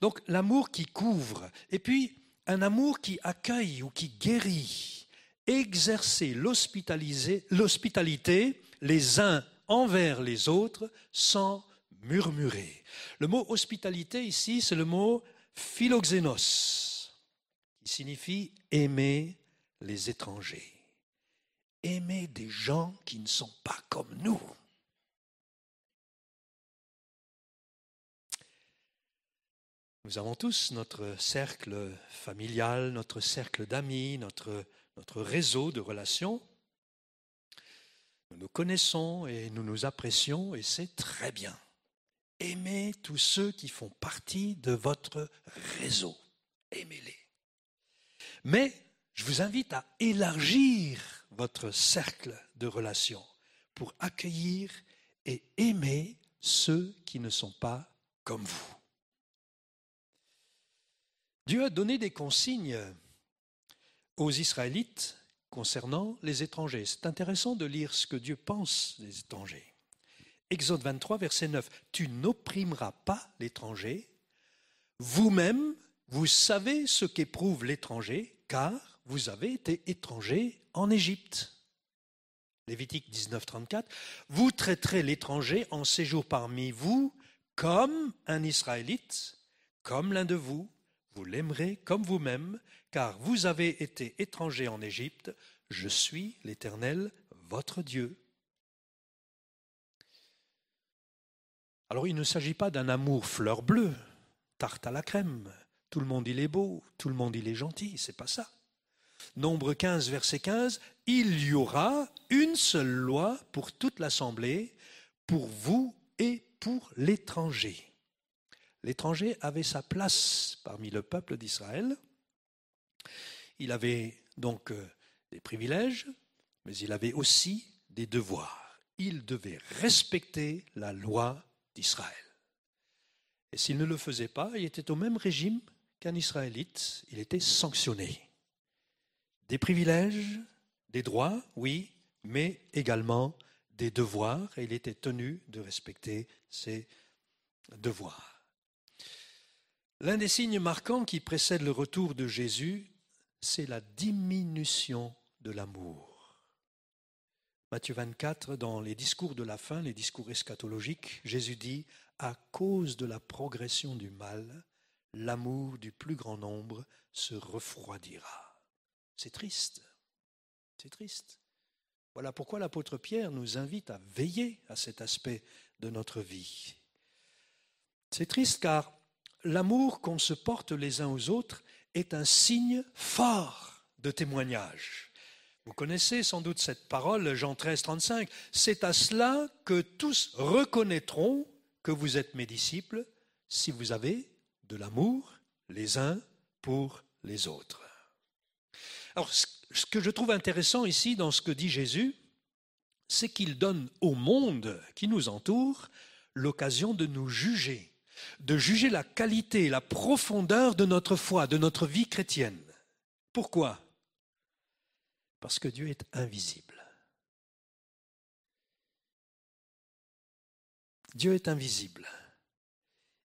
Donc l'amour qui couvre, et puis un amour qui accueille ou qui guérit, exercer l'hospitalité les uns envers les autres sans murmurer. Le mot hospitalité ici, c'est le mot philoxénos, qui signifie aimer les étrangers. Aimer des gens qui ne sont pas comme nous. Nous avons tous notre cercle familial, notre cercle d'amis, notre, notre réseau de relations. Nous connaissons et nous nous apprécions et c'est très bien. Aimez tous ceux qui font partie de votre réseau. Aimez-les. Mais je vous invite à élargir votre cercle de relations pour accueillir et aimer ceux qui ne sont pas comme vous. Dieu a donné des consignes aux Israélites concernant les étrangers. C'est intéressant de lire ce que Dieu pense des étrangers. Exode 23, verset 9. Tu n'opprimeras pas l'étranger. Vous-même, vous savez ce qu'éprouve l'étranger, car vous avez été étranger en Égypte. Lévitique 19, 34. Vous traiterez l'étranger en séjour parmi vous comme un Israélite, comme l'un de vous, vous l'aimerez comme vous-même, car vous avez été étranger en Égypte. Je suis l'Éternel, votre Dieu. Alors il ne s'agit pas d'un amour fleur bleue, tarte à la crème. Tout le monde il est beau, tout le monde il est gentil, c'est pas ça. Nombre 15, verset 15, il y aura une seule loi pour toute l'assemblée, pour vous et pour l'étranger l'étranger avait sa place parmi le peuple d'Israël. Il avait donc euh, des privilèges, mais il avait aussi des devoirs. Il devait respecter la loi d'Israël. Et s'il ne le faisait pas, il était au même régime qu'un Israélite, il était sanctionné. Des privilèges, des droits, oui, mais également des devoirs, et il était tenu de respecter ses devoirs. L'un des signes marquants qui précède le retour de Jésus, c'est la diminution de l'amour. Matthieu 24, dans les discours de la fin, les discours eschatologiques, Jésus dit, à cause de la progression du mal, l'amour du plus grand nombre se refroidira. C'est triste. C'est triste. Voilà pourquoi l'apôtre Pierre nous invite à veiller à cet aspect de notre vie. C'est triste car l'amour qu'on se porte les uns aux autres est un signe fort de témoignage. Vous connaissez sans doute cette parole, Jean 13, 35. C'est à cela que tous reconnaîtront que vous êtes mes disciples si vous avez de l'amour les uns pour les autres. Alors, ce que je trouve intéressant ici dans ce que dit Jésus, c'est qu'il donne au monde qui nous entoure l'occasion de nous juger, de juger la qualité, la profondeur de notre foi, de notre vie chrétienne. Pourquoi? Parce que Dieu est invisible. Dieu est invisible.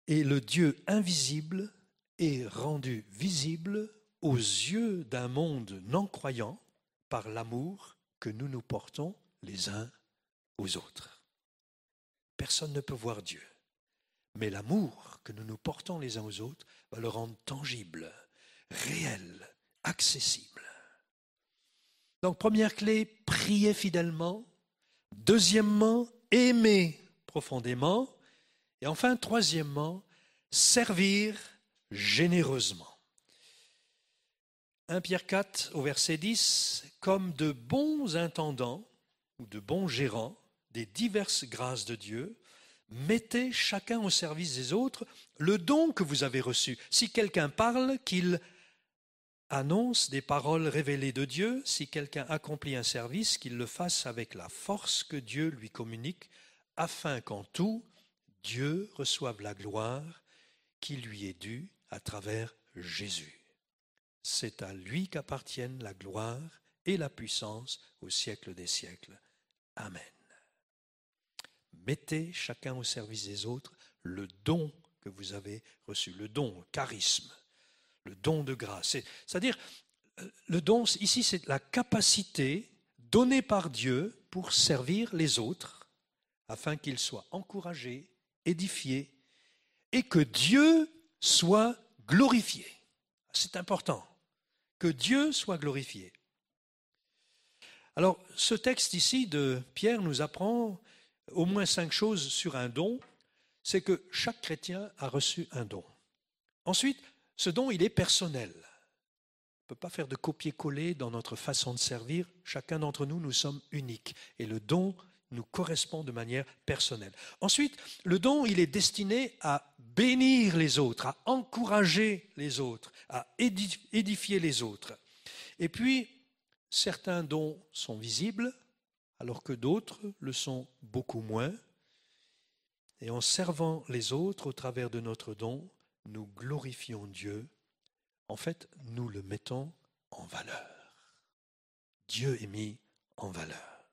Et le Dieu invisible est rendu visible aux yeux d'un monde non croyant par l'amour que nous nous portons les uns aux autres. Personne ne peut voir Dieu, mais l'amour que nous nous portons les uns aux autres va le rendre tangible, réel, accessible. Donc première clé, prier fidèlement. Deuxièmement, aimer profondément. Et enfin, troisièmement, servir généreusement. 1 Pierre 4 au verset 10, comme de bons intendants ou de bons gérants des diverses grâces de Dieu, mettez chacun au service des autres le don que vous avez reçu. Si quelqu'un parle, qu'il annonce des paroles révélées de Dieu, si quelqu'un accomplit un service, qu'il le fasse avec la force que Dieu lui communique, afin qu'en tout, Dieu reçoive la gloire qui lui est due à travers Jésus. C'est à lui qu'appartiennent la gloire et la puissance au siècle des siècles. Amen. Mettez chacun au service des autres le don que vous avez reçu, le don, le charisme, le don de grâce. C'est-à-dire, le don, ici, c'est la capacité donnée par Dieu pour servir les autres, afin qu'ils soient encouragés, édifiés, et que Dieu soit glorifié. C'est important, que Dieu soit glorifié. Alors, ce texte ici de Pierre nous apprend au moins cinq choses sur un don. C'est que chaque chrétien a reçu un don. Ensuite, ce don, il est personnel. On ne peut pas faire de copier-coller dans notre façon de servir. Chacun d'entre nous, nous sommes uniques. Et le don nous correspond de manière personnelle. Ensuite, le don, il est destiné à bénir les autres, à encourager les autres, à édifier les autres. Et puis, certains dons sont visibles, alors que d'autres le sont beaucoup moins. Et en servant les autres au travers de notre don, nous glorifions Dieu. En fait, nous le mettons en valeur. Dieu est mis en valeur.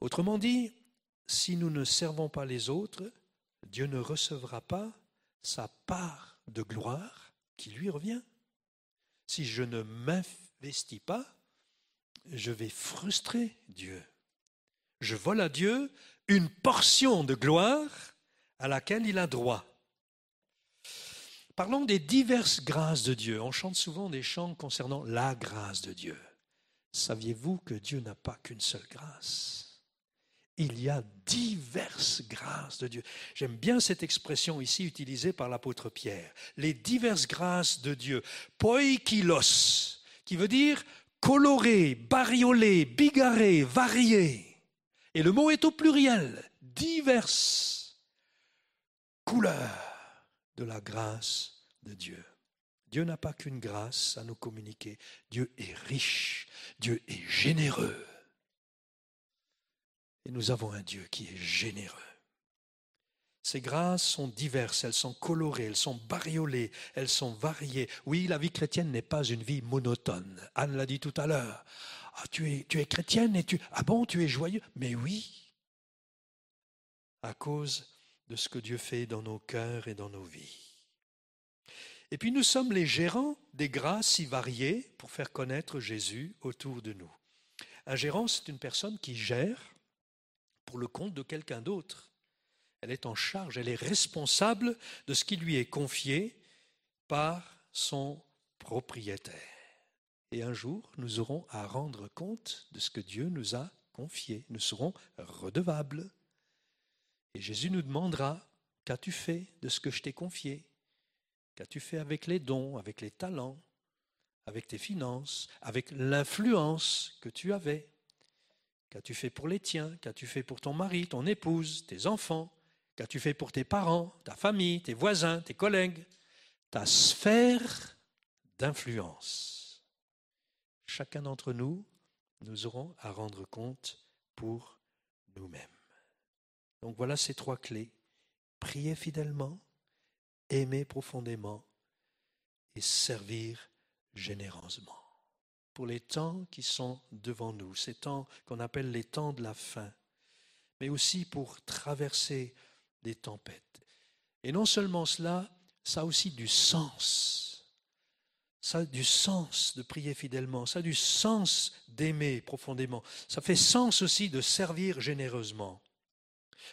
Autrement dit, si nous ne servons pas les autres, Dieu ne recevra pas sa part de gloire qui lui revient. Si je ne m'investis pas, je vais frustrer Dieu. Je vole à Dieu une portion de gloire à laquelle il a droit. Parlons des diverses grâces de Dieu. On chante souvent des chants concernant la grâce de Dieu. Saviez-vous que Dieu n'a pas qu'une seule grâce? Il y a diverses grâces de Dieu. J'aime bien cette expression ici utilisée par l'apôtre Pierre. Les diverses grâces de Dieu. Poikilos, qui veut dire coloré, bariolé, bigarré, varié. Et le mot est au pluriel. Diverses couleurs de la grâce de Dieu. Dieu n'a pas qu'une grâce à nous communiquer. Dieu est riche. Dieu est généreux. Et nous avons un Dieu qui est généreux. Ces grâces sont diverses, elles sont colorées, elles sont bariolées, elles sont variées. Oui, la vie chrétienne n'est pas une vie monotone. Anne l'a dit tout à l'heure. Ah, tu es, tu chrétienne et tu... Ah bon, tu es joyeux? Mais oui, à cause de ce que Dieu fait dans nos cœurs et dans nos vies. Et puis nous sommes les gérants des grâces si variées pour faire connaître Jésus autour de nous. Un gérant, c'est une personne qui gère pour le compte de quelqu'un d'autre. Elle est en charge, elle est responsable de ce qui lui est confié par son propriétaire. Et un jour, nous aurons à rendre compte de ce que Dieu nous a confié. Nous serons redevables. Et Jésus nous demandera, qu'as-tu fait de ce que je t'ai confié? Qu'as-tu fait avec les dons, avec les talents, avec tes finances, avec l'influence que tu avais? Qu'as-tu fait pour les tiens? Qu'as-tu fait pour ton mari, ton épouse, tes enfants? Qu'as-tu fait pour tes parents, ta famille, tes voisins, tes collègues? Ta sphère d'influence. Chacun d'entre nous, nous aurons à rendre compte pour nous-mêmes. Donc voilà ces trois clés. Prier fidèlement, aimer profondément et servir généreusement. Pour les temps qui sont devant nous, ces temps qu'on appelle les temps de la fin, mais aussi pour traverser des tempêtes. Et non seulement cela, ça a aussi du sens. Ça a du sens de prier fidèlement, ça a du sens d'aimer profondément. Ça fait sens aussi de servir généreusement.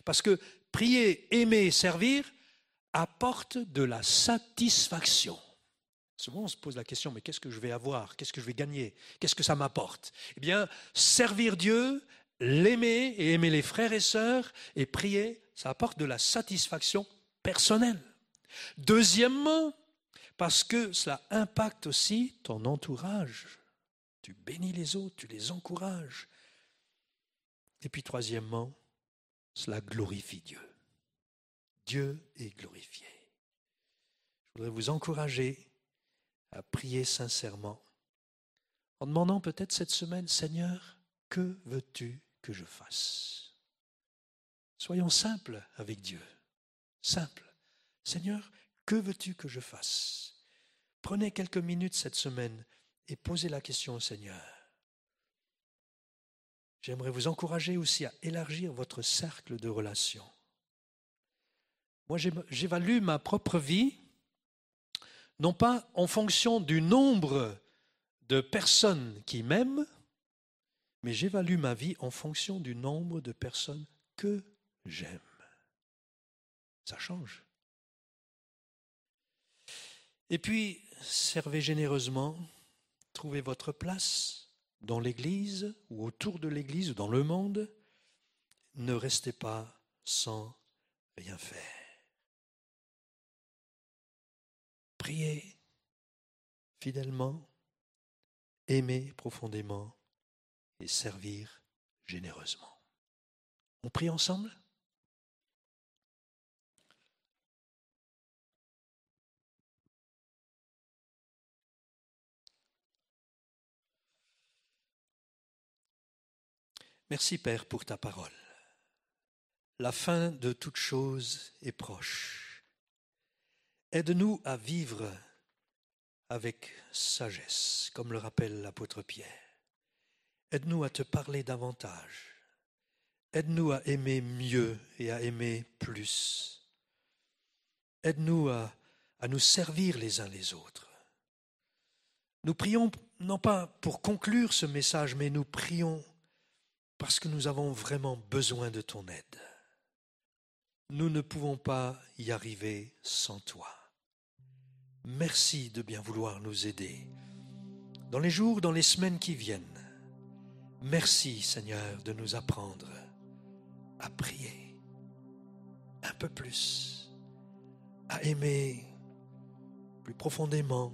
Parce que prier, aimer, servir apporte de la satisfaction. Souvent, on se pose la question, mais qu'est-ce que je vais avoir? Qu'est-ce que je vais gagner? Qu'est-ce que ça m'apporte? Eh bien, servir Dieu, l'aimer et aimer les frères et sœurs et prier, ça apporte de la satisfaction personnelle. Deuxièmement, parce que cela impacte aussi ton entourage. Tu bénis les autres, tu les encourages. Et puis troisièmement, cela glorifie Dieu. Dieu est glorifié. Je voudrais vous encourager à prier sincèrement en demandant peut-être cette semaine, Seigneur, que veux-tu que je fasse? Soyons simples avec Dieu. Simple. Seigneur, que veux-tu que je fasse? Prenez quelques minutes cette semaine et posez la question au Seigneur. J'aimerais vous encourager aussi à élargir votre cercle de relations. Moi, j'évalue ma propre vie non pas en fonction du nombre de personnes qui m'aiment, mais j'évalue ma vie en fonction du nombre de personnes que j'aime. Ça change. Et puis, servez généreusement, trouvez votre place dans l'Église ou autour de l'Église ou dans le monde. Ne restez pas sans rien faire. Priez fidèlement, aimer profondément et servir généreusement. On prie ensemble? Merci Père pour ta parole. La fin de toute chose est proche. Aide-nous à vivre avec sagesse, comme le rappelle l'apôtre Pierre. Aide-nous à te parler davantage. Aide-nous à aimer mieux et à aimer plus. Aide-nous à, à, nous servir les uns les autres. Nous prions non pas pour conclure ce message, mais nous prions parce que nous avons vraiment besoin de ton aide. Nous ne pouvons pas y arriver sans toi. Merci de bien vouloir nous aider dans les jours, dans les semaines qui viennent. Merci Seigneur de nous apprendre à prier un peu plus, à aimer plus profondément,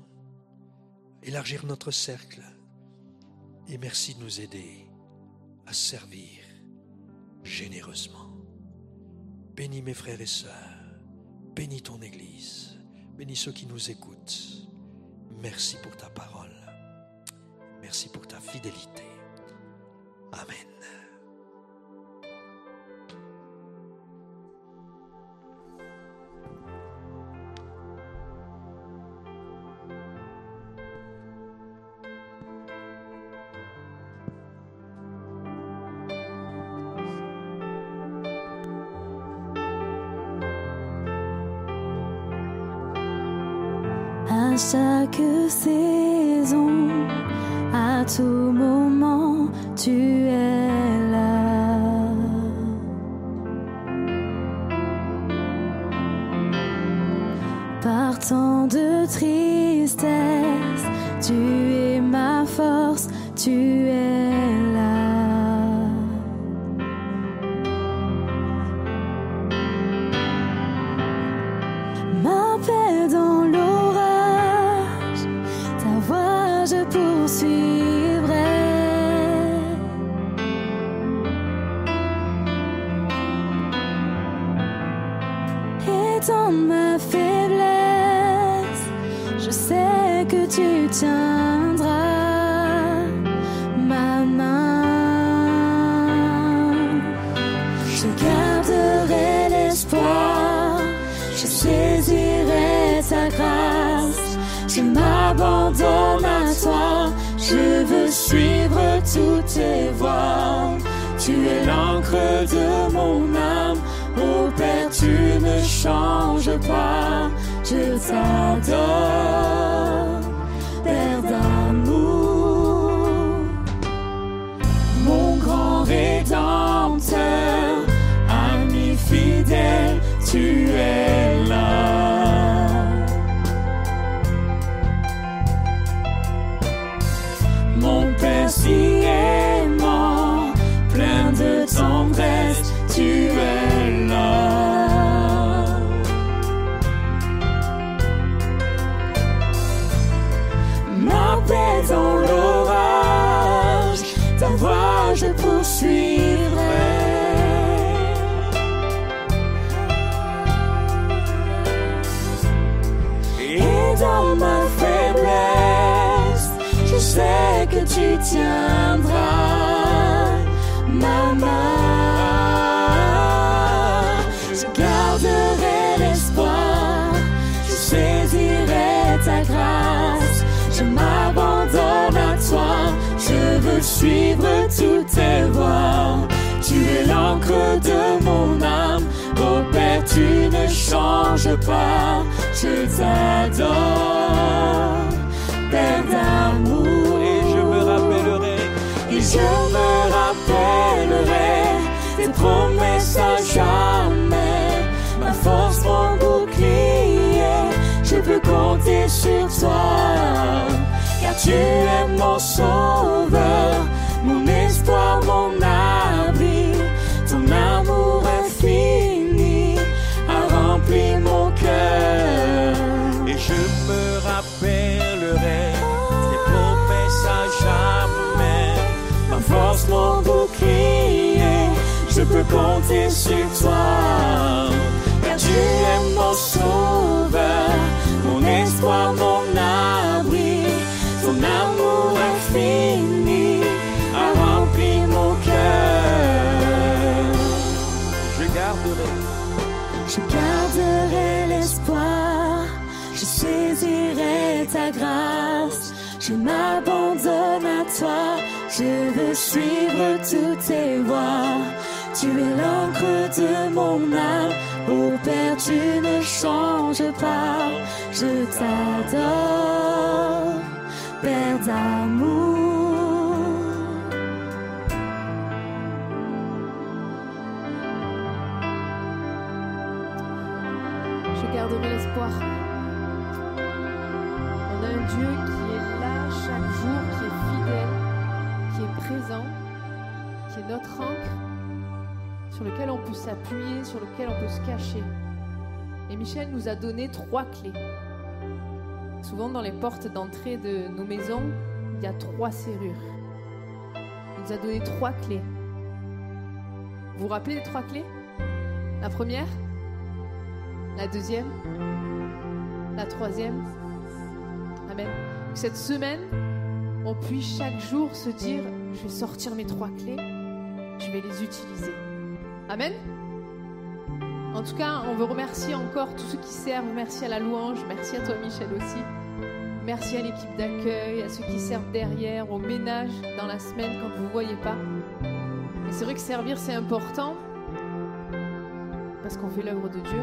élargir notre cercle. Et merci de nous aider à servir généreusement. Bénis mes frères et sœurs, bénis ton Église, bénis ceux qui nous écoutent. Merci pour ta parole, merci pour ta fidélité. Amen. Saison, à tout moment, tu es là. Par tant de tristesse, tu de mon âme, ô Père, tu ne changes pas, je t'adore, Père d'amour. Mon grand rédempteur, ami fidèle, tu es là. Mon Père si poursuivrai. Et dans ma faiblesse, je sais que tu tiendras ma main. Suivre toutes tes voies. Tu es l'encre de mon âme, ô Père, tu ne changes pas, je t'adore, Père d'amour. Et je me rappellerai Et je me rappellerai tes promesses à jamais. Ma force, mon bouclier, je peux compter sur toi. Car tu es mon sauveur, mon espoir, mon abri. Ton amour infini a rempli mon cœur. et je me rappellerai tes promesses à jamais. ma force, mon bouclier, je peux compter sur toi. Car tu es mon sauveur, mon espoir, mon abri, ton amour infini a rempli mon cœur. Je garderai Je garderai l'espoir, je saisirai ta grâce, je m'abandonne à toi, je veux suivre toutes tes voies. Tu es l'encre de mon âme, ô Père, tu ne changes pas, je t'adore, Père d'amour. Je garderai l'espoir. On a un Dieu qui est là chaque jour, qui est fidèle, qui est présent, qui est notre ancre, sur lequel on peut s'appuyer, sur lequel on peut se cacher. Et Michel nous a donné trois clés. Souvent dans les portes d'entrée de nos maisons, il y a trois serrures. Il nous a donné trois clés. Vous vous rappelez les trois clés? La première la deuxième, la troisième. Amen. Cette semaine, on puisse chaque jour se dire, je vais sortir mes trois clés, je vais les utiliser. Amen. En tout cas, on veut remercier encore tous ceux qui servent. Merci à la louange, merci à toi Michel aussi. Merci à l'équipe d'accueil, à ceux qui servent derrière, au ménage dans la semaine quand vous ne voyez pas. C'est vrai que servir, c'est important parce qu'on fait l'œuvre de Dieu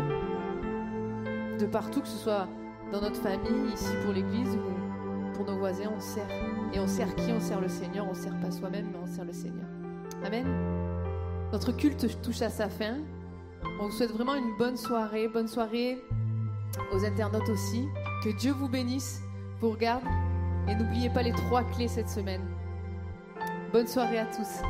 de partout, que ce soit dans notre famille, ici pour l'église ou pour nos voisins, on sert. Et on sert qui? On sert le Seigneur, on sert pas soi-même, mais on sert le Seigneur. Amen. Notre culte touche à sa fin. On vous souhaite vraiment une bonne soirée, bonne soirée aux internautes aussi. Que Dieu vous bénisse, vous regarde et n'oubliez pas les trois clés cette semaine. Bonne soirée à tous.